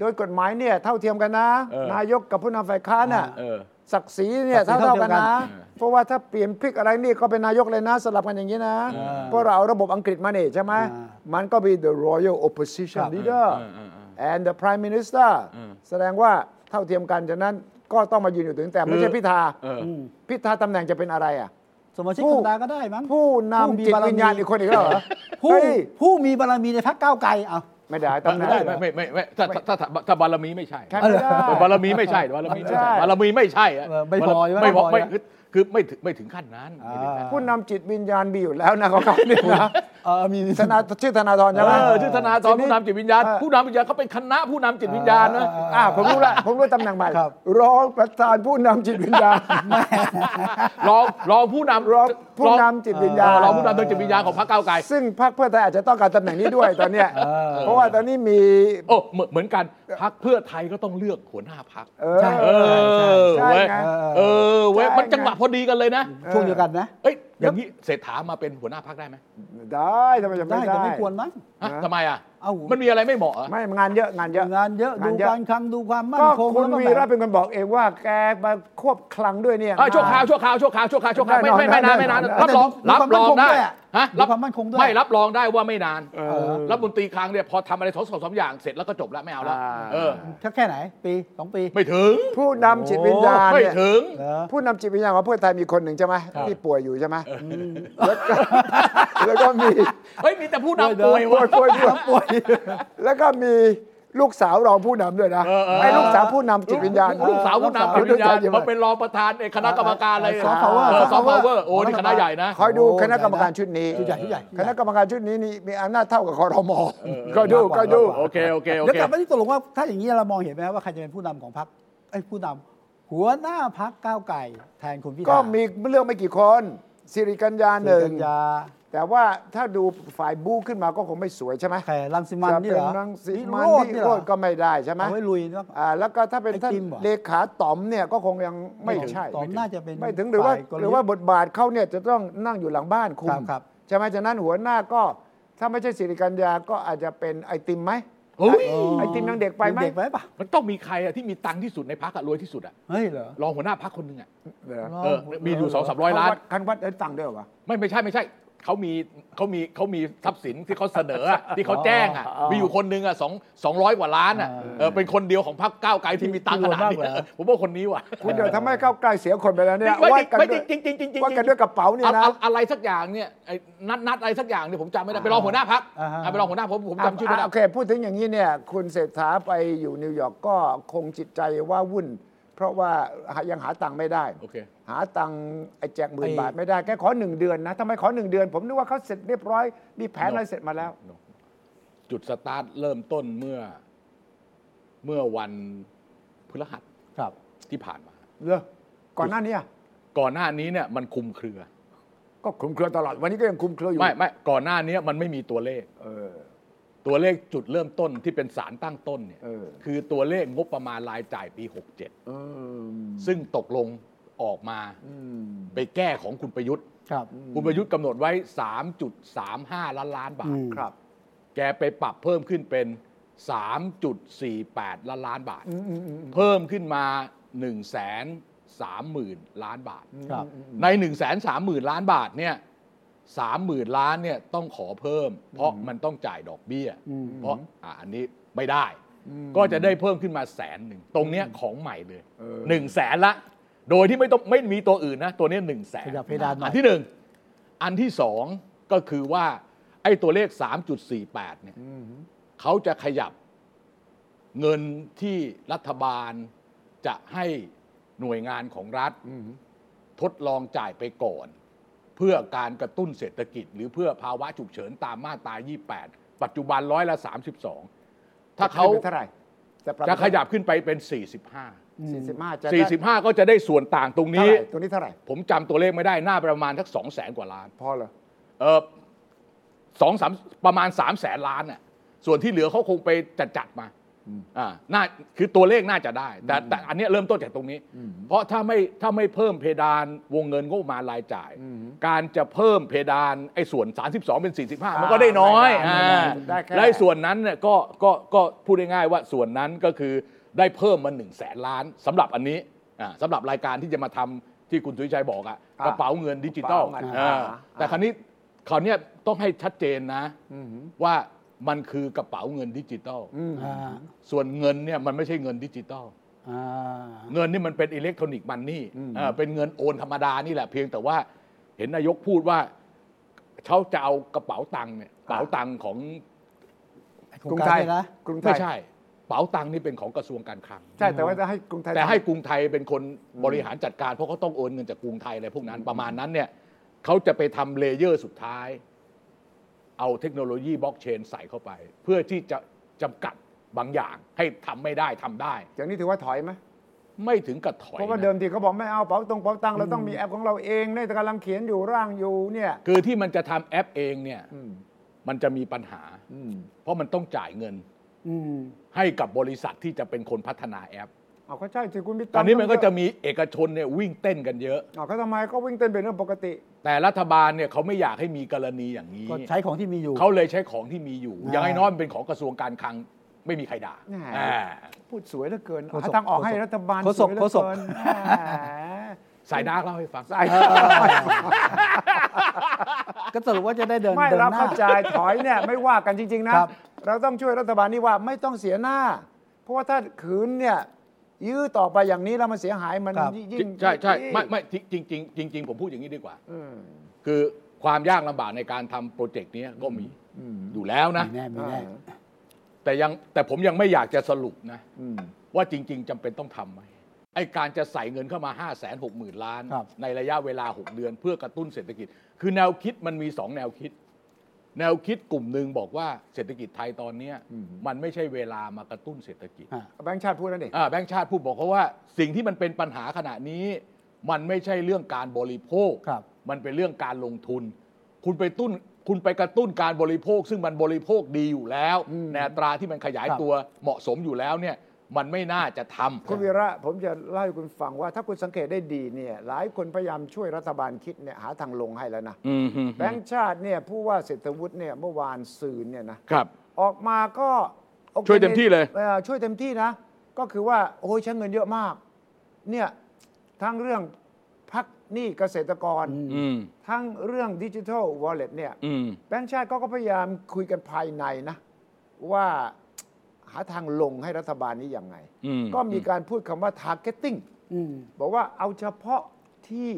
โดยกฎหมายเนี่ยเท่าเทียมกันนะเออนายกกับผู้นำฝ่ายค้านน่ะเออศักดิ์ศรีเนี่ยศักดิ์ศรีเท่าเท่ากันนะเท่าเทียมกันเพราะว่าถ้าเปลี่ยนพลิกอะไรนี่ก็เป็นนายกเลยนะ สลับกันอย่างนี้นะเออเพราะเราเอาระบบอังกฤษมาเนี่ยใช่ไหมอ่ามันก็มี the royal opposition ครับ leader เออเออเออ and the prime minister เออแสดงว่าเท่าเทียมกันฉะนั้นก็ต้องมายืนอยู่ถึงแต่ไม่ใช่พิธาเออมพิธาตำแหน่งจะเป็นอะไรอะ สมาชิกผู้ธรรมดาก็ได้มั้ง ผู้ผู้นำมีจิตบารมีวิญญาณอีกคนอีกแล้วเหรอผู้เฮ้ยผู้มีบารมีในพรรคก้าวไกลเอา ไม่ได้ตำแหน่งไม่ได้ไม่ไม่ไม่ไม่ถ้าถ้าถ้าถ้าบารมีไม่ใช่ ใช่ไม่ได้ บารมีไม่ใช่บารมีไม่ใช่ ใช่ บารมีไม่ใช่อะเออไม่พอใช่ไหมไม่พอไม่ไม่พอคือ คือไม่ถึงไม่ถึงขั้นนั้นไม่ถึงขั้น ผู้นำจิตวิญญาณมีอยู่แล้วนะของเขาเนี่ยนะเออมีธนาชื่อธนาธรใช่ไหม เออชื่อธนาธรผู้นำจิตวิญญาณ เออ ผู้นำจิตวิญญาณเขาเป็นคณะผู้นำจิตวิญญาณนะอ่าผมรู้ละผมรู้ตำแหน่งใหม่ครับ รองประธานผู้นำจิตวิญญาณรองรองผู้นำรองผู้นำจิตวิญญาณเออรองผู้นำทางจิตวิญญาณของพรรคก้าวไกล ซึ่งพรรคเพื่อไทยอาจจะต้องการตำแหน่งนี้ด้วยตอนเนี้ยเพราะว่าตอนนี้มีโอ้เหมือนเหมือนกันพรรคเพื่อไทยก็ต้องเลือกหัวหน้าพรรคเออใช่เออใช่เว้ยไงเออเว้ยใช่มันจังหวะพอดีกันเลยนะช่วงเดียวกันนะเอ้ยอย่างนี้เศรษฐามาเป็นหัวหน้าพรรคได้ไหมได้ทำไมจะได้ไม่แต่ได้ไม่ควรมั้งฮะนะทำไมอะ เอ้ามันมีอะไรไม่เหมาะเหรอไม่งานเยอะงานเยอะ งานเยอะงาดูนเยอะ การคลังดูความมั่นก็คงคุณแล้วก็วีแบบระเป็นคนบอกเองว่าแกมาควบคลังด้วยเนี่ย อะชั่วคราวชั่วคราวชั่วคราวชั่วคราวชั่วคราวไม่ไม่ไม่นานไม่นานแน่นอนรับรองดูรับความรองมั่นคงได้ด้วยอะฮะดูความมั่นคงด้วยไม่รับรองได้ว่าไม่นานเออ รัฐมนตรีคลังเนี่ยพอทำอะไรสองสองสามอย่างเสร็จแล้วก็จบแล้วไม่เอาแล้วอ่า เออ แค่แค่ไหน ปีสองปีไม่ถึงผู้นำจิตวิญญาณไม่เนี่ยถึง เหรอ ผู้นำจิตวิญญาณของเพื่อไทยมีคนหนึ่งใช่ไหมครับ ที่ป่วยอยู่ใช่ไหมแล้วก็แล้วก็มีเฮ้ยมีแต่ผู้นำเดี๋ยวป่วยป่ววะยป่วยด้วยป่วยแล้วก็มีลูกสาวรองผู้นำด้วยนะเออเออ ไอ้ลูกสาวผู้นำจิตวิญญาณลูกสาวผู้นำจิตวิญญาณมาเป็นรองประธานในคณะกรรมการอะไรซอฟต์พาวเวอร์ ซอฟต์พาวเวอร์โอ้นี่คณะใหญ่นะ คอยดูโอ้คณะกรรมการชุดนี้ชุดใหญ่ชุดใหญ่ คณะกรรมการชุดนี้นี่มีอำนาจเท่ากับคอรมอก็ดูก็ดู โอเค โอเค โอเดี๋ยวเค กลับมาที่ตกลงว่าถ้าอย่างนี้เรามองเห็นไหมว่าใครจะเป็นผู้นำของพรรคไอ้ยผู้นำหัวหน้าพรรคก้าวไก่แทนคุณพิธาก็มีเรื่องไม่กี่คนสิริกัญญาหนึ่งกัญญา แต่ว่าถ้าดูฝ่ายบู๊ขึ้นมาก็คงไม่สวยใช่ไหมแขรังสิมันจะนี่เป็เหนรอรังสีมันโรจน์ที่นี่เหโรรอดก็ไม่ได้ใช่ไหมเอาไว้ลุยเนอะ อ่าแล้วก็ถ้าเป็นไอ้ท่านติมเหรอ เลขาต๋อมเนี่ยก็คงยังไม่ใช่ ตอมน่าจะเป็นไม่ถึงหรือว่าฝ่ยกลหรือว่าบทบาทเขาเนี่ยจะต้องนั่งอยู่หลังบ้านคุครัมบครับใช่ไหมฉะนั้นหัวหน้าก็ถ้าไม่ใช่สิริกัญญาก็อาจจะเป็นไอติมไหมเฮ้ยไอติมยังเด็กไปไหมเด็กไปปะมันต้องมีใครอะที่มีตังค์ที่สุดในพรรคอะรวยที่สุดอะเฮ้ยเหรอรองหัวหน้าพรรคคนหนึ่งอะเหรอเออมีอยู่สองสามร้อย ล้าน คันวัดเอ้ยตังค์ด้วยเหรอวะ ไม่ไม่ใช่ไม่ใช่ เขามีเขามีเขามีทรัพย์สินที่เขาเสนออะที่เขาแจ้งอะอ๋อมีอยู่คนหนึงอะสองสองร้อยกว่าล้านอะอ่าเออเป็นคนเดียวของพรรคก้าวไกลที่มีตังค์ขนาดที่รวยมากนี้เหรอผมว่าคนนี้ว่ะคุณเดี๋ยวทำให้เข้าใกล้เสียคนไปแล้วเนี่ยไม่วัดกันไม่ด้วยจริงจริงจริงจริงวัดกันด้วยกระเป๋าเนี่ยนะ อะอะไรสักอย่างเนี่ยไอ้นัดนัดอะไรสักอย่างเนี่ยผมจำไม่ได้ไปรองหัวหน้าพักอ่าฮะ ไปรองหัวหน้าผมผมจำชื่อไม่ได้โอเค พูดถึงอย่างนี้เนี่ย คุณเศรษฐาไปอยู่นิวยอร์กก็คงจิตใจว่าวุ่น เพราะว่ายังหาตังค์ไม่ได้ โอเค หาตังค์ไอ้แจกหมื่นไอ้ บาทไม่ได้แค่ขอหนึ่งเดือนนะทำไมขอหนึ่งเดือน ผมนึกว่าเขาเสร็จเรียบร้อย มีแผนอะไรเสร็จมาแล้ว จุดสตาร์ทเริ่มต้นเมื่อ เมื่อวันพฤหัสครับ ที่ผ่านมา เหรอก่อนหน้านี้อะก่อนหน้านี้เนี่ยมันคุมเครือ ก็คลุมเครือตลอด วันนี้ก็ยังคลุมเครืออยู่ไม่ไม่ก่อนหน้านี้มันไม่มีตัวเลข เออ ตัวเลขจุดเริ่มต้นที่เป็นสารตั้งต้นเนี่ยเออ คือตัวเลขงบประมาณรายจ่ายปี เออ67 ซึ่งตกลงออกมาอืมไปแก้ของคุณประยุทธ์ ครับคุณประยุทธ์กำหนดไว้ 3.35 ล้านล้านบาท อืม ครับ แกไปปรับเพิ่มขึ้นเป็น 3.48 ล้านล้านบาท อืมอืมอืมเพิ่มขึ้นมา1นึ่งแสนสามหมื่นล้านบาท ครับ ใน1นึ่งแสนสามหมื่นล้านบาทเนี่ย สามหมื่นล้านเนี่ยต้องขอเพิ่ม เพราะมันต้องจ่ายดอกเบี้ยอืมเพราะอ่าอันนี้ไม่ได้ ก็จะได้เพิ่มขึ้นมาแสนหนึ่งตรงเนี้ยของใหม่เลยเออหนึ่งแสนละ โดยที่ไม่ต้องไม่มีตัวอื่นนะ ตัวเนี้หนึ่งแสนขยับเพดานหน่อย อันที่หนึ่งอันที่สองก็คือว่า ไอ้ตัวเลข 3.48เนี่ยอืมเขาจะขยับเงินที่รัฐบาลจะให้หน่วยงานของรัฐอืมทดลองจ่ายไปก่อน เพื่อการกระตุ้นเศรษฐกิจ หรือเพื่อภาวะฉุกเฉินตามมาตรา 28 ปัจจุบันร้อยละ 32 ถ้าเขาจะขึ้นไปเท่าไหร่จะปรับจะขยับขึ้นไปเป็น 45สี่สิบห้าจะได้45 ก็จะได้ส่วนต่างตรงเท่านี้ไหร่ตัวนี้เท่าไหร่ ผมจำตัวเลขไม่ได้น่าประมาณสัก2 0 0แสนกว่าล้าน พอเหรอเออสองสามประมาณ3 0 0แสนล้านน่ะส่วนที่เหลือเขาคงไปจัดจัดๆมา อืมอ่าน่าคือตัวเลขน่าจะได้ แต่แต่อันเนี้ยเริ่มต้นจากตรงนี้อืมเพราะถ้าไม่ถ้าไม่เพิ่มเพดานวงเงินงบประมาณรายจ่ายอืมการจะเพิ่มเพดานไอ้ส่วน 32 เป็น 45 มันก็ได้น้อยไม่ได้อ่าได้แค่ และไอ้ส่วนนั้นเนี่ยก็ก็ก็พูดง่ายๆว่าส่วนนั้นก็คือได้เพิ่มมา1นึ่งแสนล้านสำหรับอันนี้อ่าสำหรับรายการที่จะมาทำที่คุณสุวิชัยบอกอะอ่ากระเป๋าเงินดิจิตอลกระเป๋าเงินอ่า อ่าแต่คราวนี้คราวเนี้ยต้องให้ชัดเจนนะอืมว่า มันคือกระเป๋าเงินดิจิตอลอืมอ่าส่วนเงินเนี่ยมันไม่ใช่เงินดิจิตอลอ่าเงินนี่มันเป็น electronic money อืมเป็นเงินโอนธรรมดานี่แหละเพียงแต่ว่าเห็นนายกพูดว่าเขาจะเอากระเป๋าตังค์เนี่ยกระเป๋าตังค์ของโครงการเนี่ยนะกรุงไทไม่ยใช่กระเป๋าตังค์นี่เป็นของกระทรวงการคลัง ใช่แต่ว่าจะให้กรุงไทยแต่ให้ทำกรุงไทยเป็นคนบริหารจัดการเพราะเขาต้องโอนเงินจากกรุงไทยอะไรพวกนั้นประมาณนั้นเนี่ยเขาจะไปทำ layer สุดท้าย เอาเทคโนโลยีบล็อกเชนใส่เข้าไป เพื่อที่จะจำกัดบางอย่างให้ทำไม่ได้ทำได้ อย่างนี้ถือว่าถอยไหมไม่ถึงกับถอยเพราะว่านะเดิมทีเขาบอกไม่เอาเป๋าตรงเป๋าตังค์เราต้องมีแอปของเราเองเนี่ยแต่กำลังเขียนอยู่ร่างอยู่เนี่ยคือที่มันจะทำแอปเองเนี่ยอืมมันจะมีปัญหา อืมเพราะมันต้องจ่ายเงินอืมให้กับบริษัทที่จะเป็นคนพัฒนาแอป เอาก็ใช่สิคุณพิตอนนี้มันก็จะมีเอกชนเนี่ยวิ่งเต้นกันเยอะเอาก็ทำไมก็วิ่งเต้นเป็นเรื่องปกติ แต่รัฐบาลเนี่ยเขาไม่อยากให้มีกรณีอย่างนี้ก็ใช้ของที่มีอยู่เขาเลยใช้ของที่มีอยู่อ่าอย่างน้อยๆมันเป็นของกระทรวงการคลังไม่มีใครด่าแหมอ่าพูดสวยเหลือเกินโฆษกหาทางออกให้รัฐบาลโฆษกสวยเหลือโฆษกเกินแหมสาย dark เล่าให้ฟังใส่ก็สรุปว่าจะได้เดินไม่เดินเราหน้าเข้าใจถอยเนี่ยไม่ว่ากันจริง ๆ นะครับเราต้องช่วยรัฐบาลนี่ว่าไม่ต้องเสียหน้า เพราะว่าถ้าขืนเนี่ย ยื้อต่อไปอย่างนี้แล้วมันเสียหายมันครับยิ่งใช่ใช่ไม่ไม่จริงจริงจริงจริง ๆ ผมพูดอย่างนี้ดีกว่า อืมคือความยากลำบากในการทำ project เนี้ยก็มีอืมอยู่แล้วนะ มีแน่มีแน่ แต่ยังแต่ผมยังไม่อยากจะสรุปนะ อืม ว่าจริง ๆจำเป็นต้องทำไหมไอ้การจะใส่เงินเข้ามา 5 6 0 0 0 0 ล้าน ครับ ในระยะเวลา 6 เดือนเพื่อกระตุ้นเศรษฐกิจ คือแนวคิดมันมี 2 แนวคิด แนวคิดกลุ่มหนึ่งบอกว่าเศรษฐกิจไทยตอนเนี้ยอืมมันไม่ใช่เวลามากระตุ้นเศรษฐกิจอ่าแบงค์ชาติพูดนั่นเองอ่าแบงค์ชาติพูดบอกเขาว่า สิ่งที่มันเป็นปัญหาขณะนี้ มันไม่ใช่เรื่องการบริโภคครับมันเป็นเรื่องการลงทุน คุณไปตุ้นคุณไปกระตุ้นการบริโภค ซึ่งมันบริโภคดีอยู่แล้วอืมในอัตราที่มันขยายครับตัวเหมาะสมอยู่แล้วเนี่ย มันไม่น่าจะทำคุณวีระผมจะเล่าให้คุณฟังว่า ถ้าคุณสังเกตได้ดีเนี่ยหลายคนพยายามช่วยรัฐบาลคิดเนี่ยหาทางลงให้แล้วนะอืมฮึแบงค์ชาติเนี่ยผู้ว่าเศรษฐวุฒิเนี่ยเมื่อวานซืนเนี่ยนะครับ ออกมาก็โอคช่วยเต็มที่เลยออช่วยเต็มที่นะ ก็คือว่าโอ้ยใช้เงินเยอะมาก เนี่ยทั้งเรื่องพักหนี้เกษตรกรอืมทั้งเรื่องดิจิทัลวอลเล็ตเนี่ยอืมแบงก์ชาติก็ก็พยายามคุยกันภายในนะ ว่า หาทางลงให้รัฐบาลนี้ยังไงอืมก็มีการพูดคำว่า targeting อืมบอกว่าเอาเฉพาะที่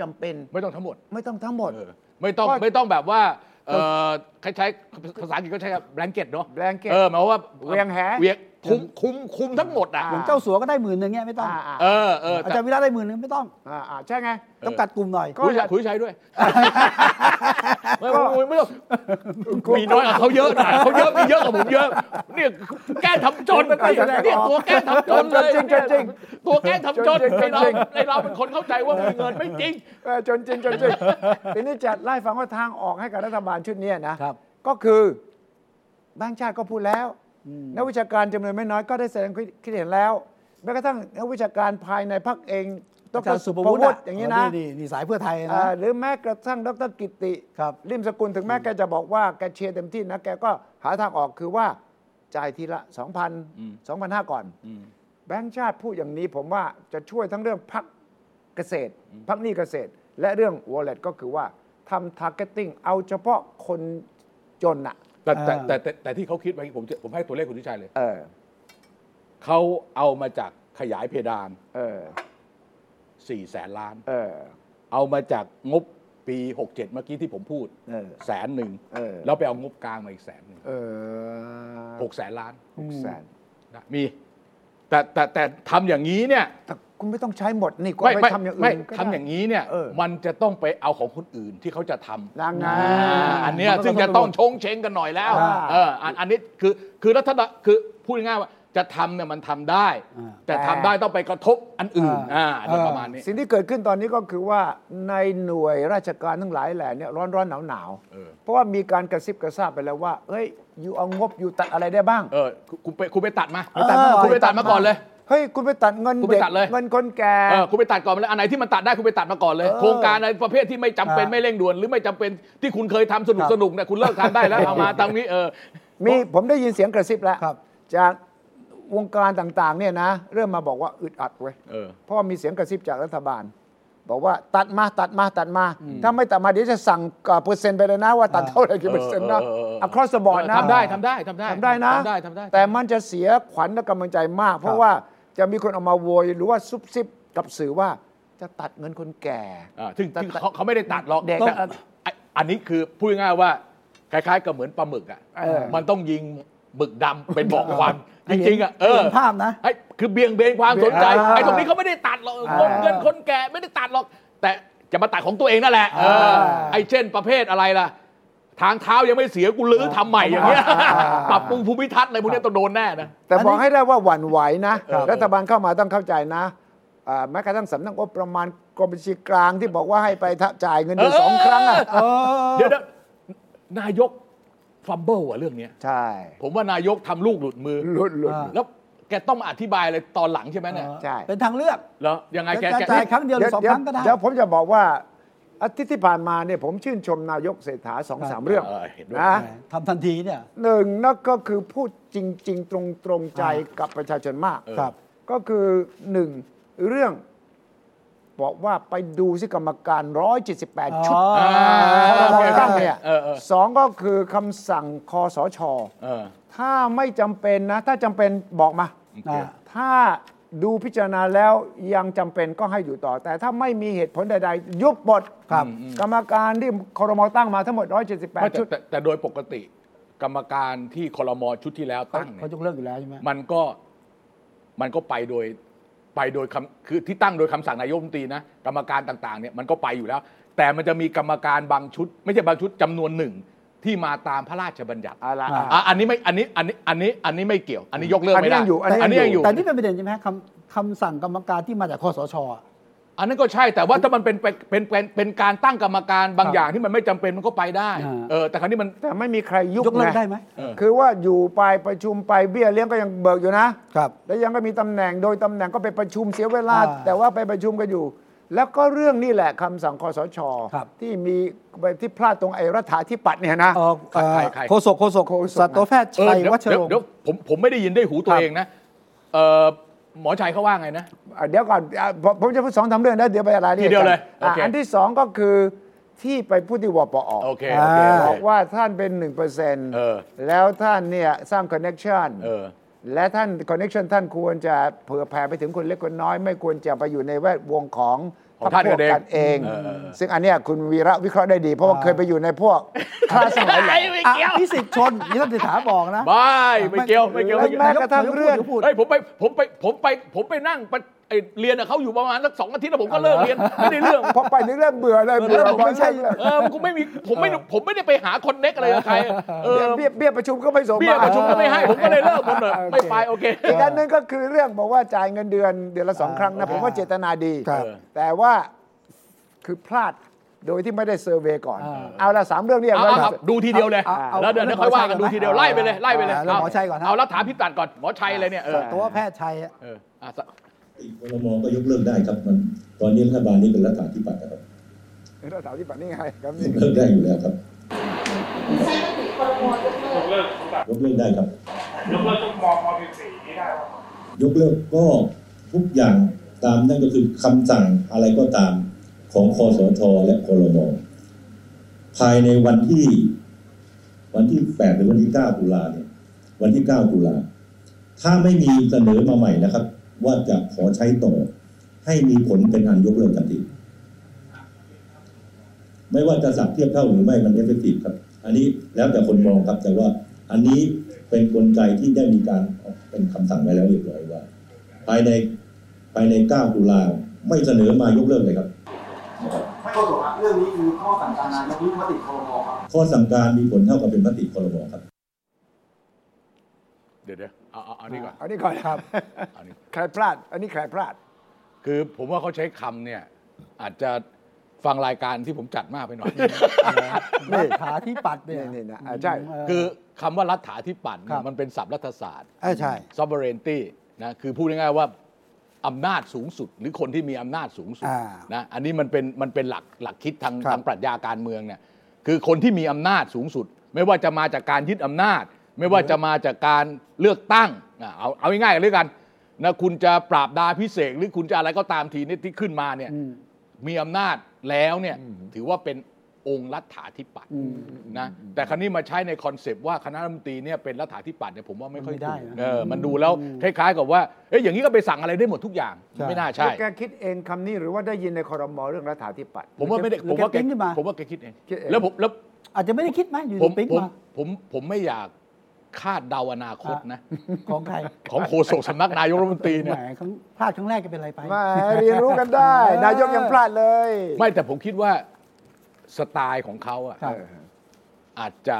จำเป็นไม่ต้องทั้งหมด ไม่ต้องทั้งหมดเออไม่ต้องก็ไม่ต้องแบบว่าเออใครใช้ภาษาอังกฤษเขาใช้แบงเก็ตเนาะ blanket เออหมายความว่าเวียงแหเวียง คุมคุมคุมทั้งหมดอะ อย่างเจ้าสัวก็ได้หมื่นหนึ่งเงี้ยไม่ต้องอ่าอ่าเออเอออาแต่จารย์วิระได้หมื่นหนึ่งไม่ต้อง อ่าอ่าใช่ไง ต้องกัดกลุ่มหน่อย ก็คุยอยากคุยใช้ด้วย ไม่ไม่ไม่ต้องมีน้อยกว่าเขาเยอะหน่อยเขาเยอะมีเยอะกว่าผมเยอะ เนี่ยแกล้งทำจนมันก็แสดงออกเนี่ยตัวแกล้งทำจนเลยจริงๆจริงตัวแกล้งทำจนจริงๆไอเราจริงๆไอเราเป็นคนเข้าใจว่ามีเงินไม่จริงเออจนจริงจนจริงทีนี้จะไล่ฟังว่าทางออกให้กับรัฐบาลชุดเนี้ยนะครับก็คือแบงก์ชาติก็พูดแล้ว นักวิชาการจำนวนไม่น้อยก็ได้แสดงคิดเห็นแล้วแม้กระทั่งนักวิชาการภายในพรรคเองดอาจารรย์สุสุภภวุวุฒิฒิอย่างนี้นะนี่นี่สายเพื่อไทยนะอ่าหรือแม้กระทั่งดรกิติครับริมสกุลถึงแม้แกจะบอกว่าแกเชียร์เต็มที่นะแกก็หาทางออกคือว่าจ่ายทีละ 2,000 2,500 ก่อน แบงก์ชาติพูดอย่างนี้ผมว่าจะช่วยทั้งเรื่องพักเกษตรพักหนี้เกษตร และเรื่อง wallet ก็คือว่าทำ targeting เอาเฉพาะคนจนอะ แต่แต่อ่าแต่แต่แต่ที่เขาคิดไว้ผมจะผมให้ตัวเลขคุณทิชัยเลย เออ เขาเอามาจากขยายเพดานเออ4แสนล้าน เออ เอามาจากงบปี 67 เมื่อกี้ที่ผมพูดเออ แสนหนึ่งเออ แล้วไปเอางบกลางมาอีกแสนหนึ่งเออหกแสนล้านหกแสนนะมี แต่แต่แต่ทำอย่างนี้เนี่ย แต่ คุณไม่ต้องใช้หมดนี่ก็ไม่ไปไม่ทำอย่างไม่อื่นก็ได้ทำอย่างนี้เนี่ยเออมันจะต้องไปเอาของคนอื่นที่เขาจะทำนางงาอ่าอันเนี้ยมันก็ซึ่งจะต้ต้อองงชงเชงกันหน่อยแล้วอ่าเอออันอันนี้คือคือรัฐบาลคือพูดง่ายๆว่าจะทำเนี่ยมันทำได้อ่าแต่ทำได้ต้องไปกระทบอันอื่นอ่าอ่าอะไรประมาณนี้สิ่งที่เกิดขึ้นตอนนี้ก็คือว่าในหน่วยราชการทั้งหลายแหล่เนี่ยร้อนร้อนหนาวหนาวเออเพราะว่ามีการกระซิบกระซาบไปแล้วว่าเอ้ยอยู่เอางบอยู่ตัดอะไรได้บ้างเออคุณไปคุณไปตัดมาไปตัดมาหน่อยคุณไปตัดมาก่อนเลย เฮ้ยคุณไปตัดเงินคุณไปเด็กตัดเลย เงินคนแก่เออคุณไปตัดก่อนเลยอันไหนที่มันตัดได้คุณไปตัดมาก่อนเลยเออโครงการอะไรประเภทที่ไม่จำเป็นอ่าไม่เร่งด่วนหรือไม่จำเป็นที่คุณเคยทำสนุกครับสนุกเนี่ยคุณเลิกทำได้แล้วเอามาตามนี้เออมีผมได้ยินเสียงกระซิบแล้วครับจากวงการต่างๆ เนี่ยนะ เริ่มมาบอกว่าอึดอัดเว้ยเออเพราะว่ามีเสียงกระซิบจากรัฐบาล บอกว่าตัดมาตัดมาตัดมา ถ้าไม่ตัดมาเดี๋ยวจะสั่งกับเปอร์เซ็นต์ไปเลยนะว่าตัดเท่าไหร่กี่เปอร์เซ็นต์นะเออเออเออ across the board นะทำได้ทำได้ทำได้ทำได้นะทำได้ทำได้แต่มันจะเสียขวัญและกำลังใจมาก เพราะว่า จะมีคนออกมาโวยหรือว่าซุบซิบกับสื่อว่าจะตัดเงินคนแก่อ่าซึ่งแต่ซึ่งแต่เขาเขาไม่ได้ตัดหรอกเด็กแต่ไอ้อันนี้คือพูดง่ายๆว่า คล้ายๆกับเหมือนปลาหมึกอะเออ มันต้องยิงหมึกดำเป็นบอกควันให้จเห็นริงๆอะเออเห็นภาพนะ ไอ้คือเบี่ยงเบนความสนใจ อ่าไอ้ตรงนี้เขาไม่ได้ตัดหรอกอ่างบเงินคนแก่ไม่ได้ตัดหรอก แต่จะมาตัดของตัวเองนั่นแหละเอออ่าไอ้เช่นประเภทอะไรล่ะ ทางเท้ายังไม่เสียกูลื้อทำใหม่อย่างเงี้ยอ่าปรับปรุงภูมิทัศน์อะไรพวกเนี้ยต้องโดนแน่นะ แต่อันนี้บอกให้ได้ว่าหวั่นไหวนะครับรัฐบาลเข้ามาต้องเข้าใจนะอ่าแม้กระทั่งสำนักงบประมาณกรมบัญชีกลางที่บอกว่าให้ไปจ่ายเงินเดือนสองครั้งอะเออเดี๋ยวนะนายกฟัมเบิลอะเรื่องเนี้ยใช่ ผมว่านายกทำลูกหลุดมือหลุดหลุดอ่าแล้วแกต้องมาอธิบายอะไรตอนหลังใช่ไหมเนี่ยใช่เป็นทางเลือกแล้วยังไงแกจะแกจ่ายครั้งเดียวหรือสองเดี๋คยวรั้งก็ได้เดี๋ยวผมจะบอกว่า อาทิตย์ที่ผ่านมาเนี่ยผมชื่นชมนายกเศรษฐาสองสามเรื่องเออเห็นด้วยนะทำทันทีเนี่ยหนึ่งนั่นก็คือพูดจริง ๆ ตรงตรงๆใจกับประชาชนมากเออครับ ก็คือหนึ่งเรื่องบอกว่าไปดูสิกรรมการ 178 ชุดอ๋อพรโอบเคตั้งเนี่ยเออเออสองก็คือคำสั่งคอสชเออถ้าไม่จำเป็นนะ ถ้าจำเป็นบอกมาโอเคอ่าถ้า ดูพิจารณาแล้วยังจำเป็นก็ให้อยู่ต่อ แต่ถ้าไม่มีเหตุผลใดๆ ยุบหมดครับกรรมการที่คอรมอตั้งมาทั้งหมด ไม่178 แต่ชุด แต่แต่โดยปกติ กรรมการที่คอรมอชุดที่แล้วตั้งเนี่เขายยกเลิกอยู่แล้วใช่ไหมมันก็มันก็ไปโดยไปโดยคำคือที่ตั้งโดยคำสั่งนายกรัฐมนตรีนะกรรมการต่างๆเนี่ยมันก็ไปอยู่แล้ว แต่มันจะมีกรรมการบางชุด ไม่ใช่บางชุดจำนวนหนึ่ง ที่มาตามพระราชบัญญัติเอาละอ่าอะอันนี้ไม่อันนี้อันนี้อันนี้อันนี้ไม่เกี่ยว อันนี้ยกเลิกไม่ได้อันนี้ยังอยู่อันนี้อันนี้ยังอยู่ แต่นี่เป็นประเด็นใช่ไหมคำคำสั่งกรรมการที่มาจากคอสชอะ อันนั้นก็ใช่แต่ว่าถ้ามันเป็นเป็นเป็นเป็นเป็นการตั้งกรรมการบางครับอย่างที่มันไม่จำเป็นมันก็ไปได้อ่า เออแต่ครั้นี้มัน แต่ไม่มีใครยุบยกเลิกไงได้ไหมเออ คือว่าอยู่ไปประชุมไปเบี้ยเลี้ยงก็ยังเบิกอยู่นะ ครับ แล้วยังก็มีตำแหน่งโดยตำแหน่งก็ไปประชุมเสียเวลา อ่า แต่ว่าไปประชุมกันอยู่ แล้วก็เรื่องนี่แหละคำสั่งคอสชครับ ที่มีที่พลาดตรงไอ้รัฐาธิปัตย์เนี่ยนะ เอ่อเอ่อใครใคร โฆษกโฆษกโฆษก สัตวแพทย์เออชัยเดี๋ยววัชเดี๋รยววงศ์เดี๋ยวผมผมไม่ได้ยินด้วยหูตัควรับ เองนะเออหมอชัยเขาว่าไงนะ อะเดี๋ยวก่อนอะผมผมจะพูดสองทำเรื่องนะเดี๋ยวไปอะไรทีเดียวเลยโออะเค อันที่สองก็คือที่ไปพูดที่วปอ โอเคโอเค อ่า บอกว่าท่านเป็นหนึ่งเปอร์เซ็นต์เออแล้วท่านเนี่ย สร้าง connection เออ และท่าน connection ท่านควรจะเผื่อแผ่ไปถึงคนเล็กคนน้อย ไม่ควรจะไปอยู่ในแวดวงของของท่านพรรคพวกันเองเองเออเออเออ ซึ่งอันเนี้ยคุณวีระวิเคราะห์ได้ดี เพราะว่าเคยไปอยู่ในพวกคลาสสมัยหลังอะพิสิทธิ์ชนนี่ท่านเศรษฐาบอกนะ ไม่ไม่เกี่ยวไม่เกี่ยวแล้วไม่เกี่ยว แม้กระทั่งเรื่องพูดเฮ้ยผมไปผมไปผมไปผมไปนั่งไป ไอ้เรียนกับเขาอยู่ประมาณสักสองอาทิตย์แล้วผมก็เลิกเรียนไม่ได้เรื่อง พอไปถึงเรื่องเบื่อเลยเบื่อแล้วผมไม่ใช่เลยเออผมไม่มีผมไม่ผมไม่ได้ไปหาคนเน็กอะไรกับใครเออเบี้ยเบี้ยประชุมก็ไม่ส่งเบี้ยมาประชุมก็ไม่ให้ผมก็เลยเลิกหมดเลยไม่ไปโอเคอีกอันหนึงก็คือเรื่องบอกว่าจ่ายเงินเดือนเดือนละสองครั้งนะผมว่าเจตนาดีครับแต่ว่าคือพลาดโดยที่ไม่ได้เซอร์เวย์ก่อนอ่าเอาละสามเรื่องนี้เอาไว้เอาครับดูทีเดียวเลยเอาเอาแล้วเดี๋ยวเดี๋ยวค่อยว่ากันดูทีเดียวไล่ไปเลยไล่ไปเลยเอาเรื่องหมอชัยก่อนนะเอารัฐาพิตัดก่อนหมอชัยเลยเนี่ยเออตัวแพทย์ชัย อะเอออะสครมก็ยกเลิกได้ครับมันตอนนี้รัฐบาลนี้เป็นรัฐาธิปัตย์นะครับรัฐาธิปัตย์นี่ไงครับยกเลิกได้อยู่แล้วครับยกเลิกได้ครับ ยกเลิกทุกมม14นี่ได้ครับยกเลิกก็ทุกอย่างตามนั่นก็คือคำสั่งอะไรก็ตามของคอสชและครมภายในวันที่วันที่8หรือวันที่9ตุลาเนี่ยวันที่9ตุลาถ้าไม่มีเสนอมาใหม่นะครับ ว่าจะขอใช้ต่อ ให้มีผลเป็นอันยกเลิกทันทีไม่ว่าจะสับเทียบเท่าหรือไม่มันเอฟเฟกตีฟครับ อันนี้แล้วแต่คนมองครับแต่ว่าอันนี้เป็นกลไกที่ได้มีการออกเป็นคำสั่งไว้แล้วเรียบร้อยว่า ภายในภายใน 9 ตุลาไม่เสนอมายกเลิกเลยครับไม่ก็ถูกครับเรื่องนี้คือข้อสั่งการนายกมติครมครับข้อสั่งการมีผลเท่ากับเป็นมติครมครับ เดี๋ยวเดี๋ยว เอาเอาเอานี่ก่อน อันนี้ก่อนครับเอานี่ ใครพลาด อันนี้ใครพลาด คือผมว่าเขาใช้คำเนี่ย อาจจะฟังรายการที่ผมจัดมากไปหน่อยรัฐาธิปัตย์เนี่ยนี่ๆนะอ่าใช่ เคือคำว่ารัฐาธิปัตย์ครัเนี่ยบ มันเป็นศัพท์รัฐศาสตร์ เออใช่ sovereignty นะคือพูดง่ายๆว่าอำนาจสูงสุด หรือคนที่มีอำนาจสูงสุดอ่านะอันนี้มันเป็นมันเป็นหลักหลักคิดทางครับ ทางปรัชญาการเมืองเนี่ยคือคนที่มีอำนาจสูงสุด ไม่ว่าจะมาจากการยึดอำนาจ ไม่ว่าจะมาจากการเลือกตั้งนะเอาเอาง่ายๆกันเลยกันนะคุณจะปราบดาพิเศษกหรือคุณจะอะไรก็ตามทีนี้ที่ขึ้นมาเนี่ยอืมมีอำนาจแล้วเนี่ยถือว่าเป็นองค์รัฐาธิปัตย์นะแต่ครั้นี้มาใช้ใน concept ว่าคณะรัฐมนตรีเนี่ยเป็นรัฐาธิปัตย์เนี่ยผมว่าไม่ค่อยไม่ได้ถูกนะเออมันดูแล้วคล้ายๆกับว่าเอ้ยอย่างนี้ก็ไปสั่งอะไรได้หมดทุกอย่างใช่ไม่น่าใช่แกคิดเองคำนี้หรือว่าได้ยินในคอรมอเรื่องรัฐาธิปัตย์ผมว่าไม่ได้หรือผมว่าแกปิ๊งขึ้นมาผมว่าแกคิดเองคิดเองแล้วผมแล้วอาจจะไม่ได้คิดไหมอยู่ผมๆปิ๊งผมมาผมผมไม่อยาก คาดเดาอนาคตนะ ของใคร ของโฆษกสำนักนายกรัฐมนตรีเนี่ยแหมครั้งพลาดครั้งแรกจะเป็นอะไรไปมาเรียนรู้กันได้ นายกยังพลาดเลย ไม่แต่ผมคิดว่าสไตล์ของเขาอะครับอาจจะ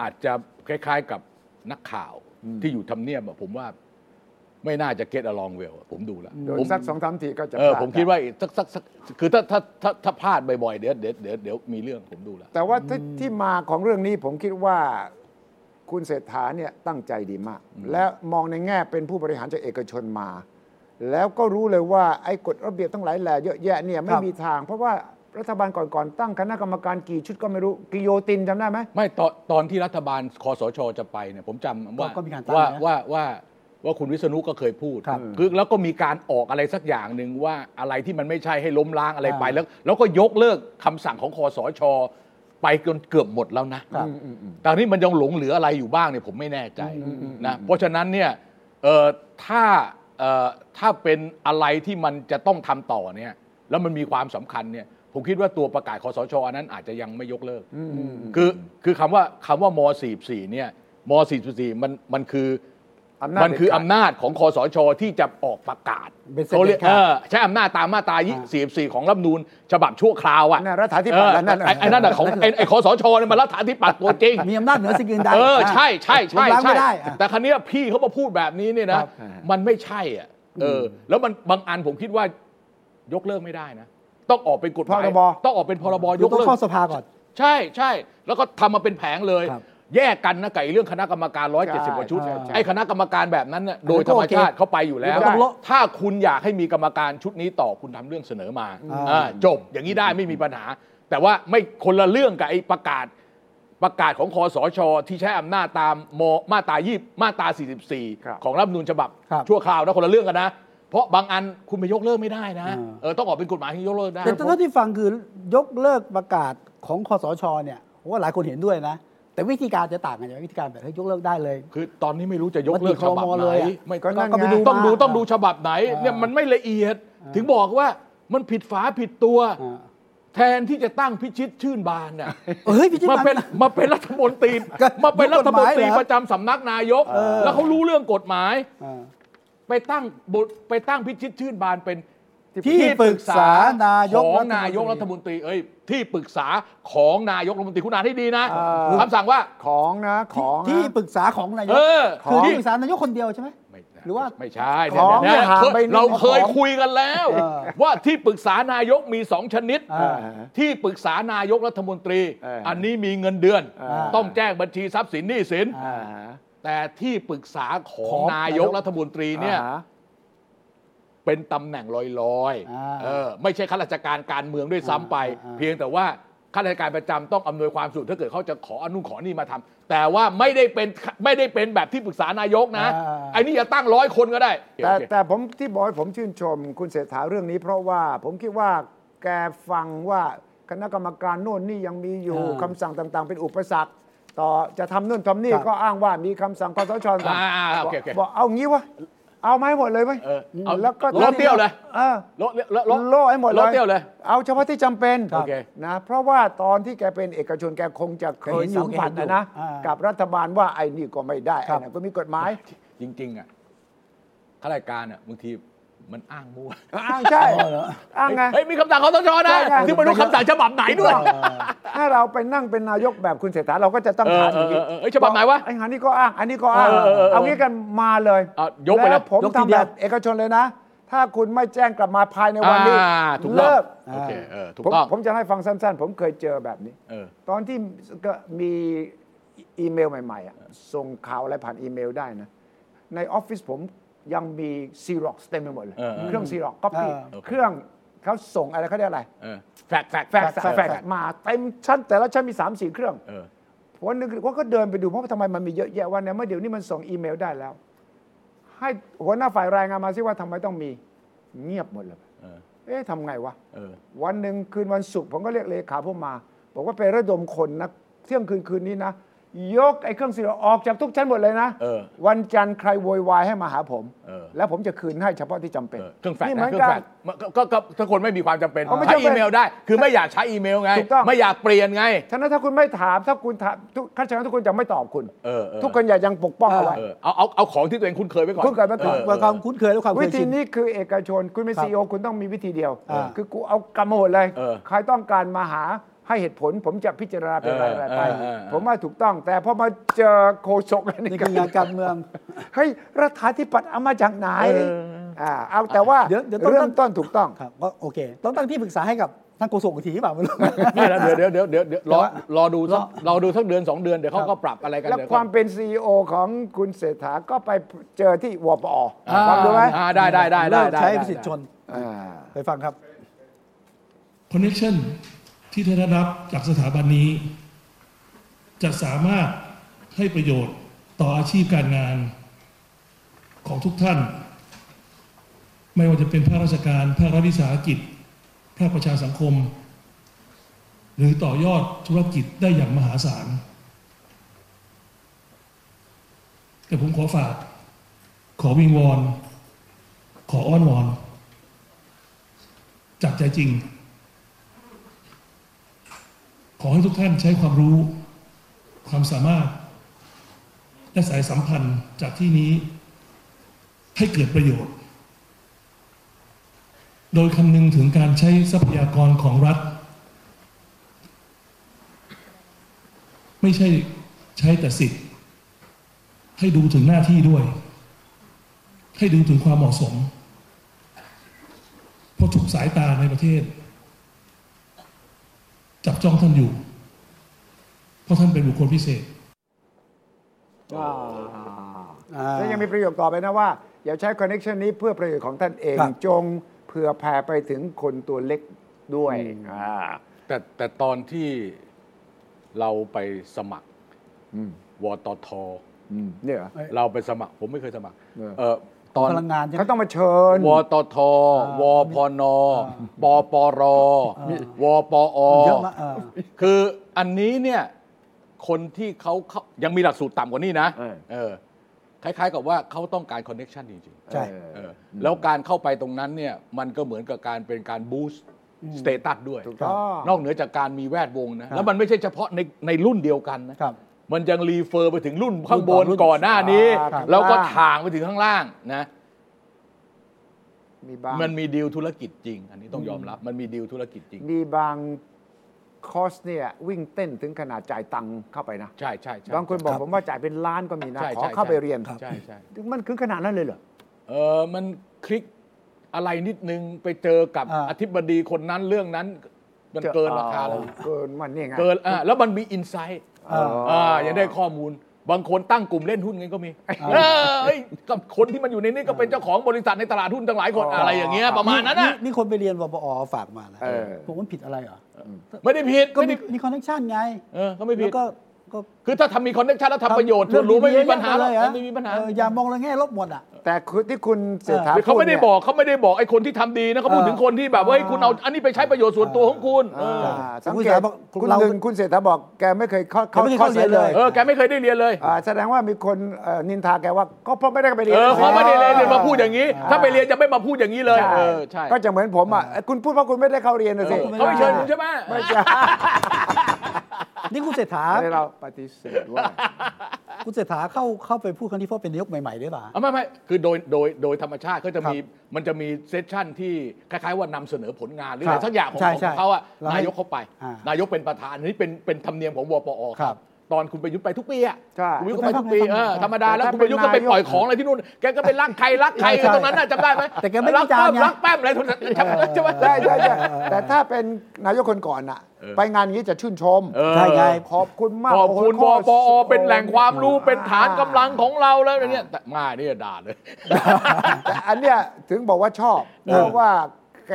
อาจจะคล้าย ๆกับนักข่าวที่อยู่ทำเนียบอะผมว่าไม่น่าจะเก็ตอลองเวลผมดูแล้วโดนผมสักสองสามทีก็จะเออพลาผมคิดว่าอีกสักสักสักคือถ้าถ้าถ้าถ้าพลาดบ่อยๆเดี๋ยวเดี๋ยวเดี๋ยวเดี๋ยวมีเรื่องผมดูแล้วแต่ว่าที่ที่มาของเรื่องนี้ผมคิดว่า คุณเศรษฐาเนี่ยตั้งใจดีมาก และมองในแง่เป็นผู้บริหารจากเอกชนมา แล้วก็รู้เลยว่าไอ้กฎระเบียบทั้งหลายแหล่เยอะแยะเนี่ยไม่ครับมีทาง เพราะว่ารัฐบาลก่อนๆตั้งคณะกรรมการกี่ชุดก็ไม่รู้กิโยตินจำได้ไหมไม่ตอนตอนที่รัฐบาลคอสชจะไปเนี่ยผมจำว่าก็มีการตั้งว่านะ ว่าว่าว่าคุณวิษณุก็เคยพูดครับคือแล้วก็มีการออกอะไรสักอย่างหนึ่งว่าอะไรที่มันไม่ใช่ให้ล้มล้างอะไรไปอ่า แล้ว แล้วก็ยกเลิกคำสั่งของคอสช ไปจนเกือบหมดแล้วนะครับแต่นี่มันยังหลงเหลืออะไรอยู่บ้างเนี่ยผมไม่แน่ใจนะเพราะฉะนั้นเนี่ยเอ่อถ้าเอ่อถ้าเป็นอะไรที่มันจะต้องทำต่อเนี่ยแล้วมันมีความสำคัญเนี่ยผมคิดว่าตัวประกาศคอสชอันนั้นอาจจะยังไม่ยกเลิกคือคือคำว่าคำว่าม 44 เนี่ยม 44 มันมันคือ อำนาจมันคือเด็ดขาดอำนาจของคอสชที่จะออกประกาศเป็นเสร็จเขาเรียกเด็ดขาดเออใช้อำนาจตามมาตราอ่า44 ของรัฐธรรมนูญฉบับชั่วคราวอะนั่นรัฐาธิปัตย์เออนั่นน่ะไอ้ไอ้นั่นน่ะของไอ้ไอ้คอสชเนี่ยมันรัฐาธิปัตย์ตัวจริง มีอำนาจเหนือสิ่งอื่นใดเออ ใช่ใช่ใช่ล้มล้างใช่ไม่ได้อะ แต่ครั้นี้ยพี่เขามาพูดแบบนี้เนี่ยนะครับ มันไม่ใช่อะเออ แล้วมันบางอันผมคิดว่ายกเลิกไม่ได้นะ ต้องออกเป็นกฎหมายพรบ ต้องออกเป็นพรบยยกกต้องเลิก เข้าสภาก่อน ใช่ใช่แล้วก็ทำมาเป็นแผงเลย ครับ แยกกันนะกับไอ้เรื่องคณะกรรมการ 170กว่าชุดใช่ใช่ ไอ้คณะกรรมการแบบนั้นน่ะอันนั้นโดยธรรมชาติก็โอเคเขาไปอยู่แล้วไม่ต้องโละถ้าคุณอยากให้มีกรรมการชุดนี้ต่อคุณทำเรื่องเสนอมาอ่าอ่าจบอย่างนี้ได้ไม่มีปัญหา แต่ว่าไม่คนละเรื่องกับไอ้ประกาศ ประกาศของคอสช ที่ใช้อำนาจตามมมาตรายี่มาตรา ครับ 44 ของรัฐธรรมนูญฉบับ ครับชั่วคราวนะคนละเรื่องกันนะ เพราะบางอันคุณไปยกเลิกไม่ได้นะอ่า เออต้องออกเป็นกฎหมายที่ยกเลิกได้ แต่เท่าที่ฟังคือยกเลิกประกาศของคอสชเนี่ยผมว่าหลายคนเห็นด้วยนะ แต่วิธีการจะต่างกันอย่างวิธีการแบบให้ยกเลิกได้เลย คือตอนนี้ไม่รู้จะยกเลิกมติฉบับครมไหนเลยอะไม่ก็นั่นก็ไปไงดูต้องดูมาต้องดูฉบับไหนอ่าเนี่ยมันไม่ละเอียด ถึงบอกว่ามันผิดฝาผิดตัวอ่าแทนที่จะตั้งพิชิตชื่นบานน่ะเฮ้ยพี่ชิดมามันเป็นมาเป็นรัฐมนตรีก็มาเป็นรัฐมนตรีกฎหมายเหรอประจำสำนักนายกเออแล้วเขารู้เรื่องกฎหมายอ่าไปตั้งบทไปตั้งพิชิตชื่นบานเป็น ที่ปรึกษานายกของรัฐมนตรีนายกรัฐมนตรีเอ้ยที่ปรึกษาของนายกรัฐมนตรีคุณอ่านให้ดีนะเออคำสั่งว่าของนะของนะที่ปรึกษาของนายกเออคือของที่ปรึกษานายกคนเดียวใช่ไหมไม่หรือว่าไม่ใช่ของเนี่ยเนี่ยหาเคยไปนี่เราเคยของคุยกันแล้วเออว่าที่ปรึกษานายกมีสองชนิดอ่าที่ปรึกษานายกรัฐมนตรีเอออัอันนี้มีเงินเดือนเออต้องแจ้งบัญชีทรัพย์สินหนี้สินอ่าอ่าแต่ที่ปรึกษาของของนายกรัฐมนตรีเนี่ยอ่า เป็นตำแหน่งลอยอ่าๆเออไม่ใช่ข้าราชการการเมืองด้วยซ้ำไปอ่าอ่าเพียงแต่ว่าข้าราชการประจำต้องอำนวยความสะดวกถ้าเกิดเขาจะขออนุขอนี่มาทำแต่ว่าไม่ได้เป็นไม่ได้เป็นแบบที่ปรึกษานายกนะอ่าไอ้นี่จะตั้งร้อยคนก็ได้ แต่โอเคแต่ผมที่บอกให้ผมชื่นชม คุณเศรษฐาเรื่องนี้ เพราะว่าผมคิดว่าแกฟังว่าคณะกรรมการโน่นนี่ยังมีอยู่อ่าคำสั่งต่างๆ เป็นอุปสรรคต่อจะทำนู่นทำนี่ครับก็อ้างว่ามีคำสั่งคสชสั่งอ่าอ่าโอเคโอเคบอกเอางี้วะ เอามาให้หมดเลยไหมเออเอาแล้วก็โลดเตี้ยวเลยเออโลดโลดโลดโล่ให้หมดเลยโลดเตี้ยวเลย เอาเฉพาะที่จำเป็นโอเคนะเพราะว่าตอนที่แกเป็นเอกชนแกคงจะเคยเห็นอยู่สัมผัสเห็นอยู่นะนะอ่ากักับรัฐบาลว่าไอ้นี่ก็ไม่ได้ครัไอ้บนั่นก็มีกฎหมายจริงๆอะข้าราชการอะบางที มันอ้างมั่วอ้างใช่อ๋อเหรออ้างไง เฮ้ยมีคำสั่งคอสชนะ ใช่ใช่ที่ไม่รู้คำสั่งฉบับไหนด้วย ถ้าเราไปนั่งเป็นนายกแบบคุณเศรษฐาเราก็จะต้องถามอย่างนี้เออเออเออเอ้ยฉบับไหนวะไอ้งานนี้ก็อ้าง อันนี้ก็อ้าง เออเออเออเอางี้กันมาเลยเอายกไปเลยแล้วผมยกทีทำเดีแบยวบเอกชนเลยนะ ถ้าคุณไม่แจ้งกลับมาภายในวันนี้อ่าถูกต้อง เลิกโอเคเออถูกผมต้องผมจะให้ฟังสั้น ๆ ผมเคยเจอแบบนี้ เออ ตอนที่ก็มีอีเมลใหม่ๆอะส่งข่าวอะไรผ่านอีเมลได้นะ ในออฟฟิศผม ยังมีซีร็อกเต็มไปหมดเลย เออเออเครื่องซีร็อกก็ปีเออโอเคเครื่องเขาส่งอะไรเขาเรียกอะไร เออ แฟกซ์แฟกซ์แฟกซ์แฟกซ์มาเต็มชั้นแต่ละชั้นมี 3 4 เครื่องเออวันหนึงว่าก็เดินไปดูเพราะว่าทำไมมันมีเยอะแยะวันนี้เมื่อเดี๋ยวนี้มันส่งอีเมลได้แล้ว ให้หัวหน้าฝ่ายรายงานมาซิว่าทำไมต้องมีเงียบหมดเลยเออ เอ๊ะทำไงวะ เออ วันหนึ่งคืนวันศุกร์ผมก็เรียกเลขาผมมา บอกว่าไประดมคนนะเที่ยงคืนคืนนี้นะ ยกไอ้เครื่องเสียงออกจากทุกชั้นหมดเลยนะเออวันจันทร์ใครโวยวายให้มาหาผม เออ แล้วผมจะคืนให้เฉพาะที่จำเป็นเออเครื่องแฟกซ์นี่เหมืนะอนเครื่อกังนแฟกซ์มันก็ก็ก็ถ้าคนไม่มีความจำเป็นเอาไม่ใช้จำเป็นอีเมลได้ คือไม่อยากใช้อีเมลไง ถูกต้อง ไม่อยากเปลี่ยนไง ฉะนั้นถ้าคุณไม่ถามถ้าคุณถามทุกข้าราชการทุกคนจะไม่ตอบคุณ เออเออ ทุกคนอย่ายังปกป้องเอาไว้ เออเอาเอาเอาของที่ตัวเองคุ้นเคยไว้ก่อนคุ้นเคยไว้ก่อนเพื่อความคุ้นเคยและความเควิยธีชิน นี้คือเอกชน คุณเป็นครับซีอคุณต้องมีวิธีเดียว อ่า คือกูเอากำมาหมดเลย เออ ใครต้องการมาหา ให้เหตุผลผมจะพิจารณาเป็นรายๆไปเออเออเออผมว่าถูกต้อง แต่พอมาเจอโคศกอะไรนี่นี่คืองานการเมืองเฮ้ยรัฐาธิปัตย์เอามาจากไหนเอออ่าเอาแต่ว่าเดี๋ยวเดี๋ยวต้องเริ่มต้นถูกต้องครับก็โอเค ต้องตั้งที่ปรึกษาให้กับท่านโฆษกอีกทีหรือเปล่าไม่รู้ไม่แล้วเดี๋ยวเดี๋ยวเดี๋ยวเดี๋ยวเดี๋ยวรอแต่ว่ารอดูสักรอรอดูสักเดือนสองเดือนเดี๋ยวเขาครับก็ปรับอะไรกันแล้วเดี๋ยวความเป็นซีอของคุณเศรษฐาก็ไปเจอที่วปออ่าฟังดูไหมอ่าได้ได้ได้ได้เลิกได้ใช้ได้สิทธิชนอ่าไปฟังครับคอนเน c ชัน ที่ท่านได้รับจากสถาบันนี้ จะสามารถให้ประโยชน์ต่ออาชีพการงานของทุกท่าน ไม่ว่าจะเป็นภาคราชการ ภาครัฐวิสาหกิจ ภาคประชาสังคม หรือต่อยอดธุรกิจได้อย่างมหาศาล แต่ผมขอฝาก ขอวิงวอน ขออ้อนวอน จากใจจริง ขอให้ทุกท่านใช้ความรู้ ความสามารถ และสายสัมพันธ์จากที่นี้ ให้เกิดประโยชน์ โดยคำนึงถึงการใช้ทรัพยากรของรัฐ ไม่ใช่ใช้แต่สิทธิ์ ให้ดูถึงหน้าที่ด้วย ให้ดูถึงความเหมาะสม เพราะทุกสายตาในประเทศ จับจ้องท่านอยู่ เพราะท่านเป็นบุคคลพิเศษ อ่าอ่าแล้วยังมีประโยคต่อไปนะว่า อย่าใช้คอนเน c ชันนี้เพื่อประโยชน์ของท่านเอง ครับ จงเผื่อแผ่ไปถึงคนตัวเล็กด้วยอ่าแต่แต่ตอนที่เราไปสมัครอืมวตทอืมเนี่ยเหรอ เราไปสมัคร ผมไม่เคยสมัครเออ เออ ตอนพลังงานใช่ไหมเขาต้องมาเชิญ วตท วพน ปปร วปอ เยอะมากเออ คืออันนี้เนี่ยคนที่เขาเขายังมีหลักสูตรต่ำกว่านี้นะเออ เออคล้ายๆกับว่าเขาต้องการ connection จริงใช่ๆเออแล้วการเข้าไปตรงนั้นเนี่ยมันก็เหมือนกับการเป็นการ boost status ด้วย ถูกต้อง นอกเหนือจากการมีแวดวงนะ แล้วมันไม่ใช่เฉพาะในในรุ่นเดียวกันนะครับ มันยัง refer ไปถึงรุ่นข้างบนรุ่นก่อนหน้านี้ ครับ แล้วก็ถ่างไปถึงข้างล่างนะ มีบางมันมีดีลธุรกิจจริง อันนี้ต้องยอมรับ มันมีดีลธุรกิจจริง มีบางคอร์สเนี่ยวิ่งเต้นถึงขนาดจ่ายตังค์เข้าไปนะ ใช่ใช่ใช่บางคนบอกครับ ผมว่าจ่ายเป็นล้านก็มีนะ ใช่ขอใช่เข้าไปเรียน ใช่ใช่ มันคือขนาดนั้นเลยเหรอ เออมันคลิกอะไรนิดนึงไปเจอกับอ่า อธิบดีคนนั้นเรื่องนั้น มันเกินราคาแล้วเกินมันนี่ไง เกินอ่าแล้วมันมีอินไซต์ อ่าอ่ายังได้ข้อมูล บางคนตั้งกลุ่มเล่นหุ้นกันก็มีเออเอ้ยกับคนที่มันอยู่ในนี้ก็เป็นเจ้าของบริษัทในตลาดหุ้นตั้งหลายคนอะไรอย่างเงี้ยประมาณนั้นน่ะนี่คนไปเรียนวปอฝากมานะเออ ผมว่าผิดอะไรเหรอไม่ได้ผิดก็ไม่มีได้มี connection ไงเออก็ไม่ผิดแล้วก็ก็คือถ้าทำมี connection แล้วทำประโยชน์ส่วนรวมไม่มีปัญหาหรอกเลยไม่มีปัญหาอย่ามองในแง่ลบหมดอะ แต่คือที่คุณเศรษฐาคือเขาไม่ได้พูนี่ยบอกเขาไม่ได้บอกไอ้คนที่ทำดีนะเขาพูดเออถึงคนที่แบบว่าเฮ้ยคุณเอาอันนี้ไปใช้ประโยชน์ส่วนตัวของคุณเอออ่าสังคุณเกเศรตษฐาบอกคุณเราหนึ่งคุณเศรษฐาบอกแกไม่เคยเข้าแกไม่เคยเข้าเรียนเลย เออแกไม่เคยได้เรียนเลย อ่าแสดงว่ามีคนเอ่อนินทาแกว่าก็เพราะไม่ได้ไปเรียน เออเขาไม่ได้เรียนมาพูดอย่างนี้ ถ้าไปเรียนจะไม่มาพูดอย่างนี้เลยใช่เออใช่ก็จะเหมือนผมอะคุณพูดว่าคุณไม่ได้เข้าเรียนนะสิ เขาไม่เชิญคุณใช่ไหมไม่ใช่ นี่คุณเศรษฐาให้เราปฏิเสธว่า คุณเศรษฐาเข้าเข้าไปพูดครั้งนี้เพราะเป็นนายกใหม่ๆด้วยป่ะเอาไม่ไม่คือโดยโดยโดยธรรมชาติเขาจะมีมันจะมีเซสชั่นที่คล้ายๆ ว่านำเสนอผลงานหรืออะไรครับสักอย่างของใช่ของใช่เขาอะเราให้นายกเขาไปอ่านายกเป็นประธานอันนี้เป็นเป็นธรรมเนียมของวปอครับ ตอนคุณประยุทธ์ไปทุกปีอะใช่คุณประยุทธ์ก็ไปทุกปีไปฟังเออไปฟังธรรมดาแล้วแต่คุณประยุทธ์ก็ไปเป็นนายกปล่อยของอะไรที่นู่นแกก็ไปรักใครรักใครใช่ใช่ตรงนั้นน่ะจำได้ไหมแต่แกไม่รัวิจารณ์ไงแป้มรักแป้มอะไรทุกนั้นใช่ไหมใช่ไหมใช่ใช่ใช่แต่ถ้าเป็นนายกคนก่อนอะเออไปงานอย่างนี้จะชื่นชมเออใช่ไงขอบคุณมากขอบคุณโโหวข้ปอเป็นแหล่งความรู้อ่เป็นฐานกำลังของเราแล้วอย่างเงี้ยแต่มาเนี่ยด่าเลยแต่อันเนี้ยถึงบอกว่าชอบเออเพราะว่า แก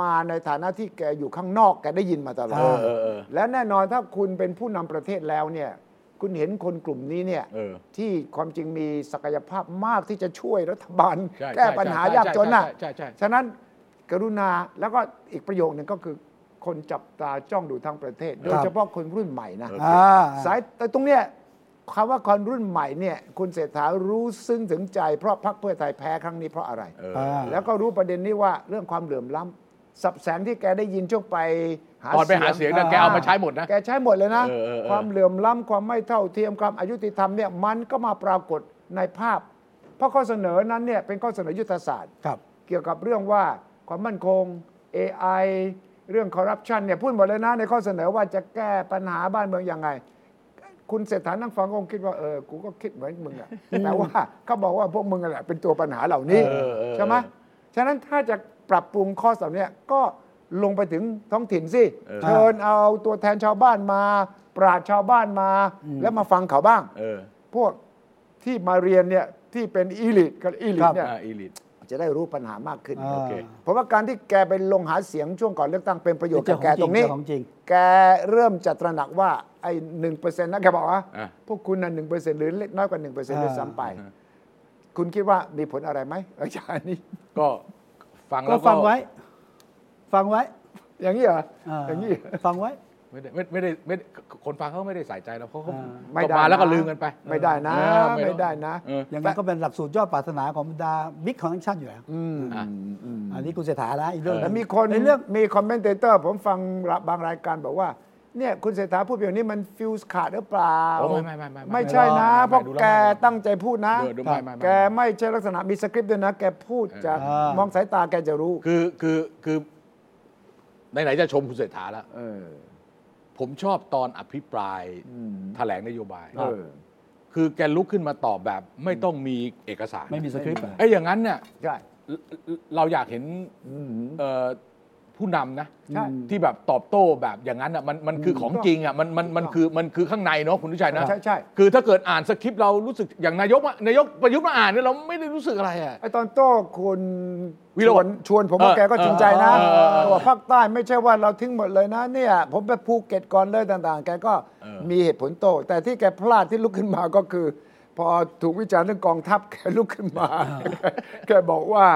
มาในฐานะที่แกอยู่ข้างนอกแกได้ยินมาตลอดเออเออเออ และแน่นอนถ้าคุณเป็นผู้นำประเทศแล้วเนี่ย คุณเห็นคนกลุ่มนี้เนี่ยเออที่ความจริงมีศักยภาพมากที่จะช่วยรัฐบาล ใช่แก้ปัญหายากจนน่ะ ใช่ใช่ใช่ใช่ ฉะนั้นกรุณาแล้วก็อีกประโยคหนึ่งก็คือ คนจับตาจ้องดูทั้งประเทศ โดยเฉพาะคนรุ่นใหม่นะ อ่า สายแต่ตรงเนี้ย คำว่าคนรุ่นใหม่เนี่ยคุณเศรษฐารู้ซึ้งถึงใจเพราะพรรคเพื่อไทยแพ้ครั้งนี้เพราะอะไร เอออ่าแล้วก็รู้ประเด็นนี้ว่าเรื่องความเหลื่อมล้ำสับแสงที่แกได้ยินช่วงไปหาตอนไปหาเสียงนะแกเอามาใช้หมดนะ แกใช้หมดเลยนะ เออเออเออ ความเหลื่อมล้ำความไม่เท่าเทียมความอายุติธรรมเนี่ยมันก็มาปรากฏในภาพ เพราะข้อเสนอนั้นเนี่ยเป็นข้อเสนอยุทธศาสตร์ ครับ เกี่ยวกับเรื่องว่าความมั่นคง AI เรื่องคอร์รัปชันเนี่ยพูดหมดเลยนะในข้อเสนอว่าจะแก้ปัญหาบ้านเมืองยังไง คุณเศรษฐานั่งฟังก็คงคิดว่าเออกูก็คิดเหมือนมึงอะแต่ว่าเขาบอกว่าพวกมึงอะแหละเป็นตัวปัญหาเหล่านี้เออเออใช่ไหมฉะนั้นถ้าจะปรับปรุงข้อเหล่านี้ก็ลงไปถึงท้องถิ่นสิเออเชิญเอาตัวแทนชาวบ้านมา ปราชญ์ชาวบ้านมา แล้วมาฟังเขาบ้างเออพวกที่มาเรียนเนี่ยที่เป็นอีลิทกับอีลิทเนี่ยอ่าอีลิทจะได้รู้ปัญหามากขึ้นอ่าโอเคเพราะว่าการที่แกไปลงหาเสียงช่วงก่อนเลือกตั้งเป็นประโยชน์กับแกเจ้าของจริงตรงนี้เจ้าของจริงแกเริ่มจะตระหนักว่า ไอ้หนึ่งเปอร์เซ็นต์นะแกบอกว่าอะ พวกคุณน่ะหนึ่งเปอร์เซ็นต์หรือเล็กน้อยกว่าหนึ่งเปอร์เซ็นต์อ่าด้วยซ้ำไปคุณคิดว่ามีผลอะไรไหมอาจารย์นี้ก็ฟังก็แล้วก็ฟังไว้ ฟังไว้อย่างนี้เหรออ่าอย่างนี้เหรอฟังไว้ ไม่ได้ไม่ไม่ได้ไม่ได้คนฟังเขาไม่ได้ใส่ใจแล้วเขาก็อ่าไม่ได้ก็มาแล้วก็นะลืมกันไปไม่ได้นะ เออไม่ได้นะ เออ อย่างนั้นก็เป็นหลักสูตรยอดปรารถนาของบรรดา big connection อยู่แล้ว อืมอะ อืมอันนี้คุณเศรษฐานะอีกเรื่องหนึ่งแล้วงมีคนในเรื่อง มี commentator ผมฟังบางรายการบอกว่า เนี่ยคุณเศรษฐาพูดแบบนี้มันฟิวส์ขาดหรือเปล่า โอ้ไม่ไม่ไม่ไม่ไม่ไม่ใช่นะไม่ไม่เพราะดูแล้วแกไม่ไม่ตั้งใจพูดนะเออดูไม่ไม่ไม่ แกไม่ใช่ลักษณะมีสคริปต์ด้วยนะ แกพูดจากอ่ามมองสายตาแกจะรู้ คือคือคือไหนๆจะชมคุณเศรษฐาแล้ว เออ ผมชอบตอนอภิปรายอืมแถลงนโยบาย เออ คือแกลุกขึ้นมาตอบแบบไม่ต้องมีเอกสารไม่มีสคริปต์อะ ไอ้ยอย่างนั้นเนี่ยใช่ เราอยากเห็นอืมเอ่อ ผู้ผู้นำนะใช่ ที่แบบตอบโต้แบบอย่างนั้นอะมันมันคือของจริงอะมันมันมันคือมันคือข้างในเนาะคุณทุชัยนะใช่ใช่คือถ้าเกิดอ่านสคริปต์เรารู้สึกอย่างนายกอะนายกประยุทธ์มาอ่านเนี่ยเราไม่ได้รู้สึกอะไรอะ ไอตอนโต้คุณวิชโรวจนน์ชวนผมว่าเออแกก็จริงใจนะเออเออเออบอกว่าภาคใต้ไม่ใช่ว่าเราทิ้งหมดเลยนะเนี่ยผมไปภูเก็ตก่อนเลยต่างๆ แกก็เออ มีเหตุผลโต้แต่ที่แกพลาดที่ลุกขึ้นมาก็คือ พอถูกวิจารณ์เรื่องกองทัพแกลุกขึ้นมา แกบอกว่า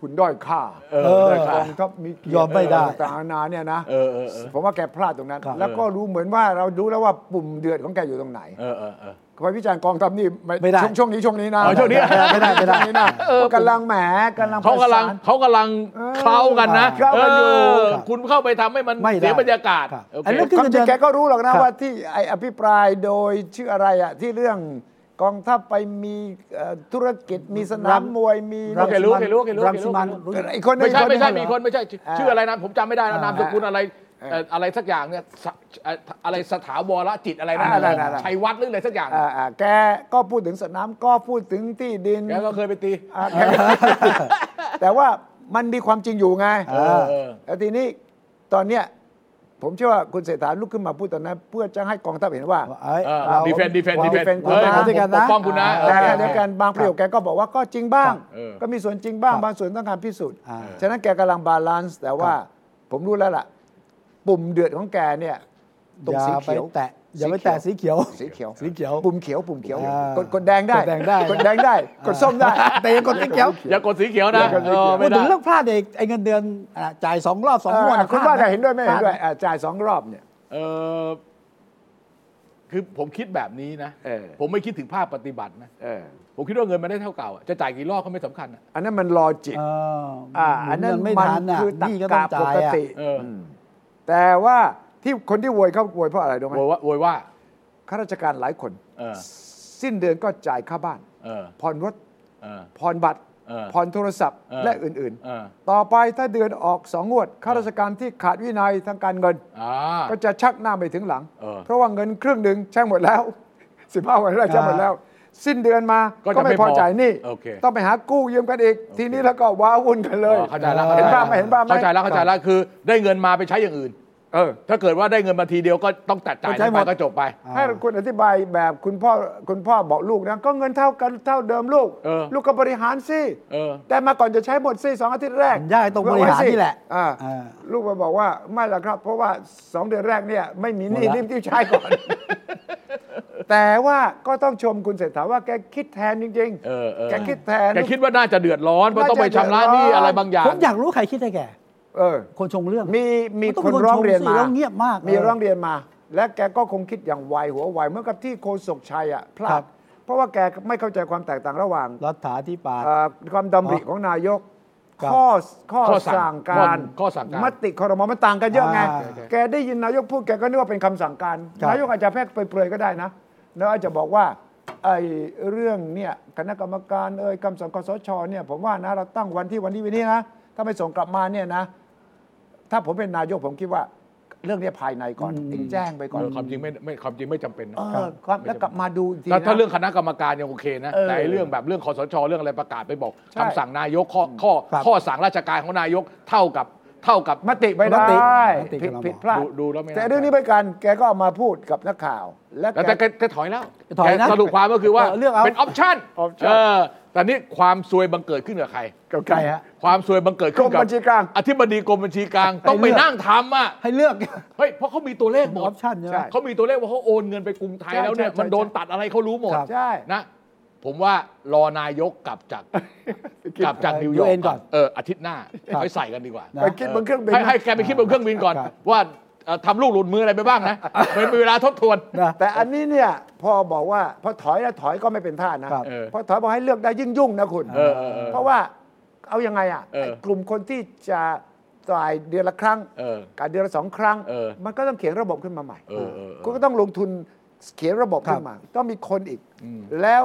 คุณด้อยค่าเออแต่กองทัพมีเกีรติยอมไม่ได้ ต่างๆนานาเนี่ยนะเออเออเออ ผมว่าแกพลาดตรงนั้นครับแล้วก็รู้เหมือนว่าเรารู้แล้วว่าปุ่มเดือดของแกอยู่ตรงไหนเออเออเออคอยวิจารณ์กองทัพนี่ไม่ได้ช่วงช่วงนี้ช่วงนี้นะอ๋อช่วงนี้ ไม่ได้ไม่ได้ ช่วงนี้นะกำลังแหมกำลังเขากำลังประสน เขากำลังเออเคล้ากันนะเคล้ากันอยู่เออครับคุณเข้าไปทำให้มันไม่ได้เสียบรรยากาศครับโอเค อันนั้นความจริงแกก็รู้หรอกนะครับ ว่าที่ไออภิปรายโดยชื่ออะไรอะที่เรื่อง กองทัพไปมีเอ่อธุรกิจมีสนามมวยมีโอเครู้โอเครู้โอเครู้รังสิมันโอเครู้อีกคนหนึงไม่ใช่ไม่ใช่อีมีกคนไม่ใช่อ่าชื่ออะไรนะผมจำไม่ได้แล้วอ่านามสกุลอะไรอ่าเอ่ออะไรสักอย่างเนี่ยสะเอ่ออะไรสถาวรจิตอะไรนะอ่าได้ได้ได้ชัยวัฒน์หรืออะไรสักอย่างอ่าอ่าแกก็พูดถึงสนามก็พูดถึงที่ดินแกก็เคยไปตีอ่าแกแต่ว่ามันมีความจริงอยู่ไงเออเออแล้วทีนี้ตอนเนี้ย ผมเชื่อว่าคุณเศรษฐาลุกขึ้นมาพูดตอนนั้น เพื่อจะให้กองทัพเห็นว่าเอ้ยเออเราดีเฟนดีเฟนเราดีเฟน defend เฮ้ยคุณนะด้วยกันนะปกป้องคุณนะแต่โอเคเดียวกันบางประโยคแกก็บอกว่าก็จริงบ้างเออก็มีส่วนจริงบ้างครับบางส่วนต้องการพิสูจน์อ่าฉะนั้นแกกำลัง balance แต่ว่าผมรู้แล้วล่ะ ปุ่มเดือดของแกเนี่ยตรงอย่าสีไปเขียวแตะ อย่าไปแตะสีเขียว สีเขียว สีเขียว ปุ่มเขียว ปุ่มเขียว อ่ากดกดแดงได้ กดแดงได้ กดแดงได้ กดส้มได้ แต่อย่ากดสีเขียวอย่ากดสีเขียวนะอย่ากดสีเขียว เออพูไม่ดได้ถึงเรื่องพลาดเด็กไอ้เงินเดือนอะจ่ายสองรอบสองเอองวดะคุณพลว่าดจะเห็นด้วยไม่เห็นด้วยพลาอ่าจ่ายสองรอบเนี่ย เออคือผมคิดแบบนี้นะ เออ ผมไม่คิดถึงภาพปฏิบัตินะ เออ ผมคิดว่าเงินมันได้เท่าเก่าอะจะจ่ายกี่รอบก็ไม่สำคัญอะอันนั้นมันลอจิก เอออ่า อันนั้นเงิไม่มันทันอะคือตักนี่ก็ต้กะองปจ่ายกอะ ติ เออแต่ว่า ที่คนที่โวยเขาโวยเพราะอะไรรู้ไหมโวยว่าโวยว่าข้าราชการหลายคนเออ สิ้นเดือนก็จ่ายค่าบ้านเออผ่อนรถเออ ผ่อนบัตรเออผ่อนโทรศัพท์เออ และอื่นเออๆ ต่อไปถ้าเดือนออกสองงวดข้าราชการที่ขาดวินัยทางการเงิน อ่า ก็จะชักหน้าไปถึงหลัง เออเพราะว่าเงินครึ่งหนึ่งใช้หมดแล้ว15วันแรกใช้หมดแล้ว สิ้นเดือนมาก็จะก็ไม่ไม่พอพอจ่ายหนี่โอเค ต้องไปหากู้ยืมกันอีก ทีนี้แล้วก็ว้าวุ่นกันเลยอ๋อเข้าใจแล้วเห็นบ้างไหมเห็นบ้างไหม เข้าใจแล้วเข้าใจแล้วคือ ได้เงินมาไปใช้อย่างอื่น เออถ้าเกิดว่าได้เงินมาทีเดียวก็ต้องตัดจ่ายก็ใช้หมไปดก็จบไป ให้คุณอธิบายแบบคุณพ่อคุณพ่อบอกลูกนะก็เงินเท่ากันเท่าเดิมลูก เออลูกก็บริหารสิเออ แต่มาก่อนจะใช้หมดสิสองอาทิตย์แรกยากไอ้ตรงบริหารนี่แหละอ่าอ่าลูกมาบอกว่าไม่หรอกครับ เพราะว่าสองเดือนแรกเนี่ยไม่มีหนี้หมดละรีบที่ใช้ก่อน แต่ว่าก็ต้องชมคุณเศรษฐาว่าแกคิดแทนจริงเออเออแกคิดแทน แกคิดว่าน่าจะเดือดร้อนเพราะต้องไปชำระหนี้อะไรบางอย่าง ผมอยากรู้ใครคิดให้แก เออ คนชงเรื่องมีมีมันต้องคนมีคนร้องเรียนชมสิมา แล้วเงียบมากมีเออร้องเรียนมา และแกก็คงคิดอย่างไวหัวไวเหมื่อนกับที่โคศกชัยอะพลาครัดบเพราะว่าแกไม่เข้าใจความแตกต่างระหว่างรัฐาธิปัตย์ เอ่อความดำริอ๋อของนายก ครับข้อข้อข้อสั่งสั่งการข้อสั่งการมติคอรมอมันต่างกันเยอะไง อ่า แกได้ยินนายกพูดแกก็นึกว่าเป็นคำสั่งการ ครับ นายกอาจจะแพร่เปรยๆก็ได้นะแล้วอาจจะบอกว่าไอ้เรื่องเนี่ยคณะกรรมการเอ่ยคำสั่งคสชเนี่ยผมว่านะเราตั้งวันที่วันนี้วันนี้นะ ถ้าไม่ส่งกลับมาเนี่ยนะ ถ้าผมเป็นนายกผมคิดว่าเรื่องเนี้ยภายในก่อนเองแจ้งไปก่อนเออความจริงไม่ไม่ความจริงไม่จำเป็นนะเออครับแล้วกลับมาดูอีกทีถ้าถ้านะ เรื่องคณะกรรมการยังโอเคนะ เออแต่ไอ้เรื่องแบบเรื่องคอสชเรื่องอะไรประกาศไปบอกใช่คำสั่งนายกข้อข้อครับ ข้อสั่งราชการของนายกเท่ากับเท่ากับมติไม่ได้มติมติผิดครม ผิดพลาดดูดูแล้วไม่น่าแต่เรื่องนี้ไปกันแกก็เอามาพูดกับนักข่าว และแต่แกแต่แกแกถอยแล้วถอยนะแกสรุปความก็คือว่าเออเลือกเอาเป็นออปชั่น option เออ แต่นี่ความซวยบังเกิดขึ้นกับใคร กับใครฮะ ความซวยบังเกิดกรขึ้นมกับบัญชีกลาง อธิบดีกรมบัญชีกลางต้องไปให้เลือกนั่งทำอะ ให้เลือก เฮ้ย เพราะเขามีตัวเลขหมอดอปชั่นใช่ไหมใช่เขามีตัวเลขว่าเขาโอนเงินไปกรุงไทยใช่แล้วเนี่ยใช่มันโดนใช่ตัดอะไรเขารู้หมดครับใช่ นะ ผมว่ารอนายกกลับจากกลับจากนิวยอร์ UN กก่อน เอออาทิตย์หน้าครับไปใส่กันดีกว่านะไปคิดบนเครื่องบินให้ให้แกไปคิดบนเครื่องบินก่อนครับว่าเอ่อ ทำลูกหลุดมืออะไรไปบ้างนะเป็นเวลาทบทวนนะแต่อันนี้เนี่ยพอบอกว่าพอถอยแล้วถอยก็ไม่เป็นท่านะครับเออพอถอยบอกให้เลือกได้ยิ่งยุ่งนะคุณเออเออเออเพราะว่าเอายังไงอะเออไอ้กลุ่มคนที่จะจ่ายเดือนละครั้งเออการเดือนละสองครั้งเออมันก็ต้องเขียนระบบขึ้นมาใหม่เออเออเออคุณก็ต้องลงทุนเขียนระบบครับขึ้นมา ต้องมีคนอีกอืมแล้ว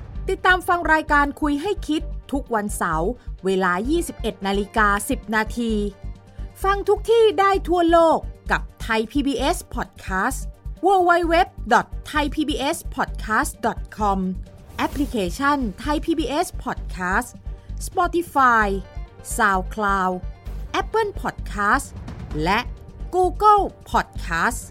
ติดตามฟังรายการคุยให้คิดทุกวันเสาร์เวลา 21 นาฬิกา 10 นาที ฟังทุกที่ได้ทั่วโลกกับไทย PBS Podcast www.thaipbspodcast.com แอปพลิเคชัน Thai PBS Podcast Spotify SoundCloud Apple Podcast และ Google Podcast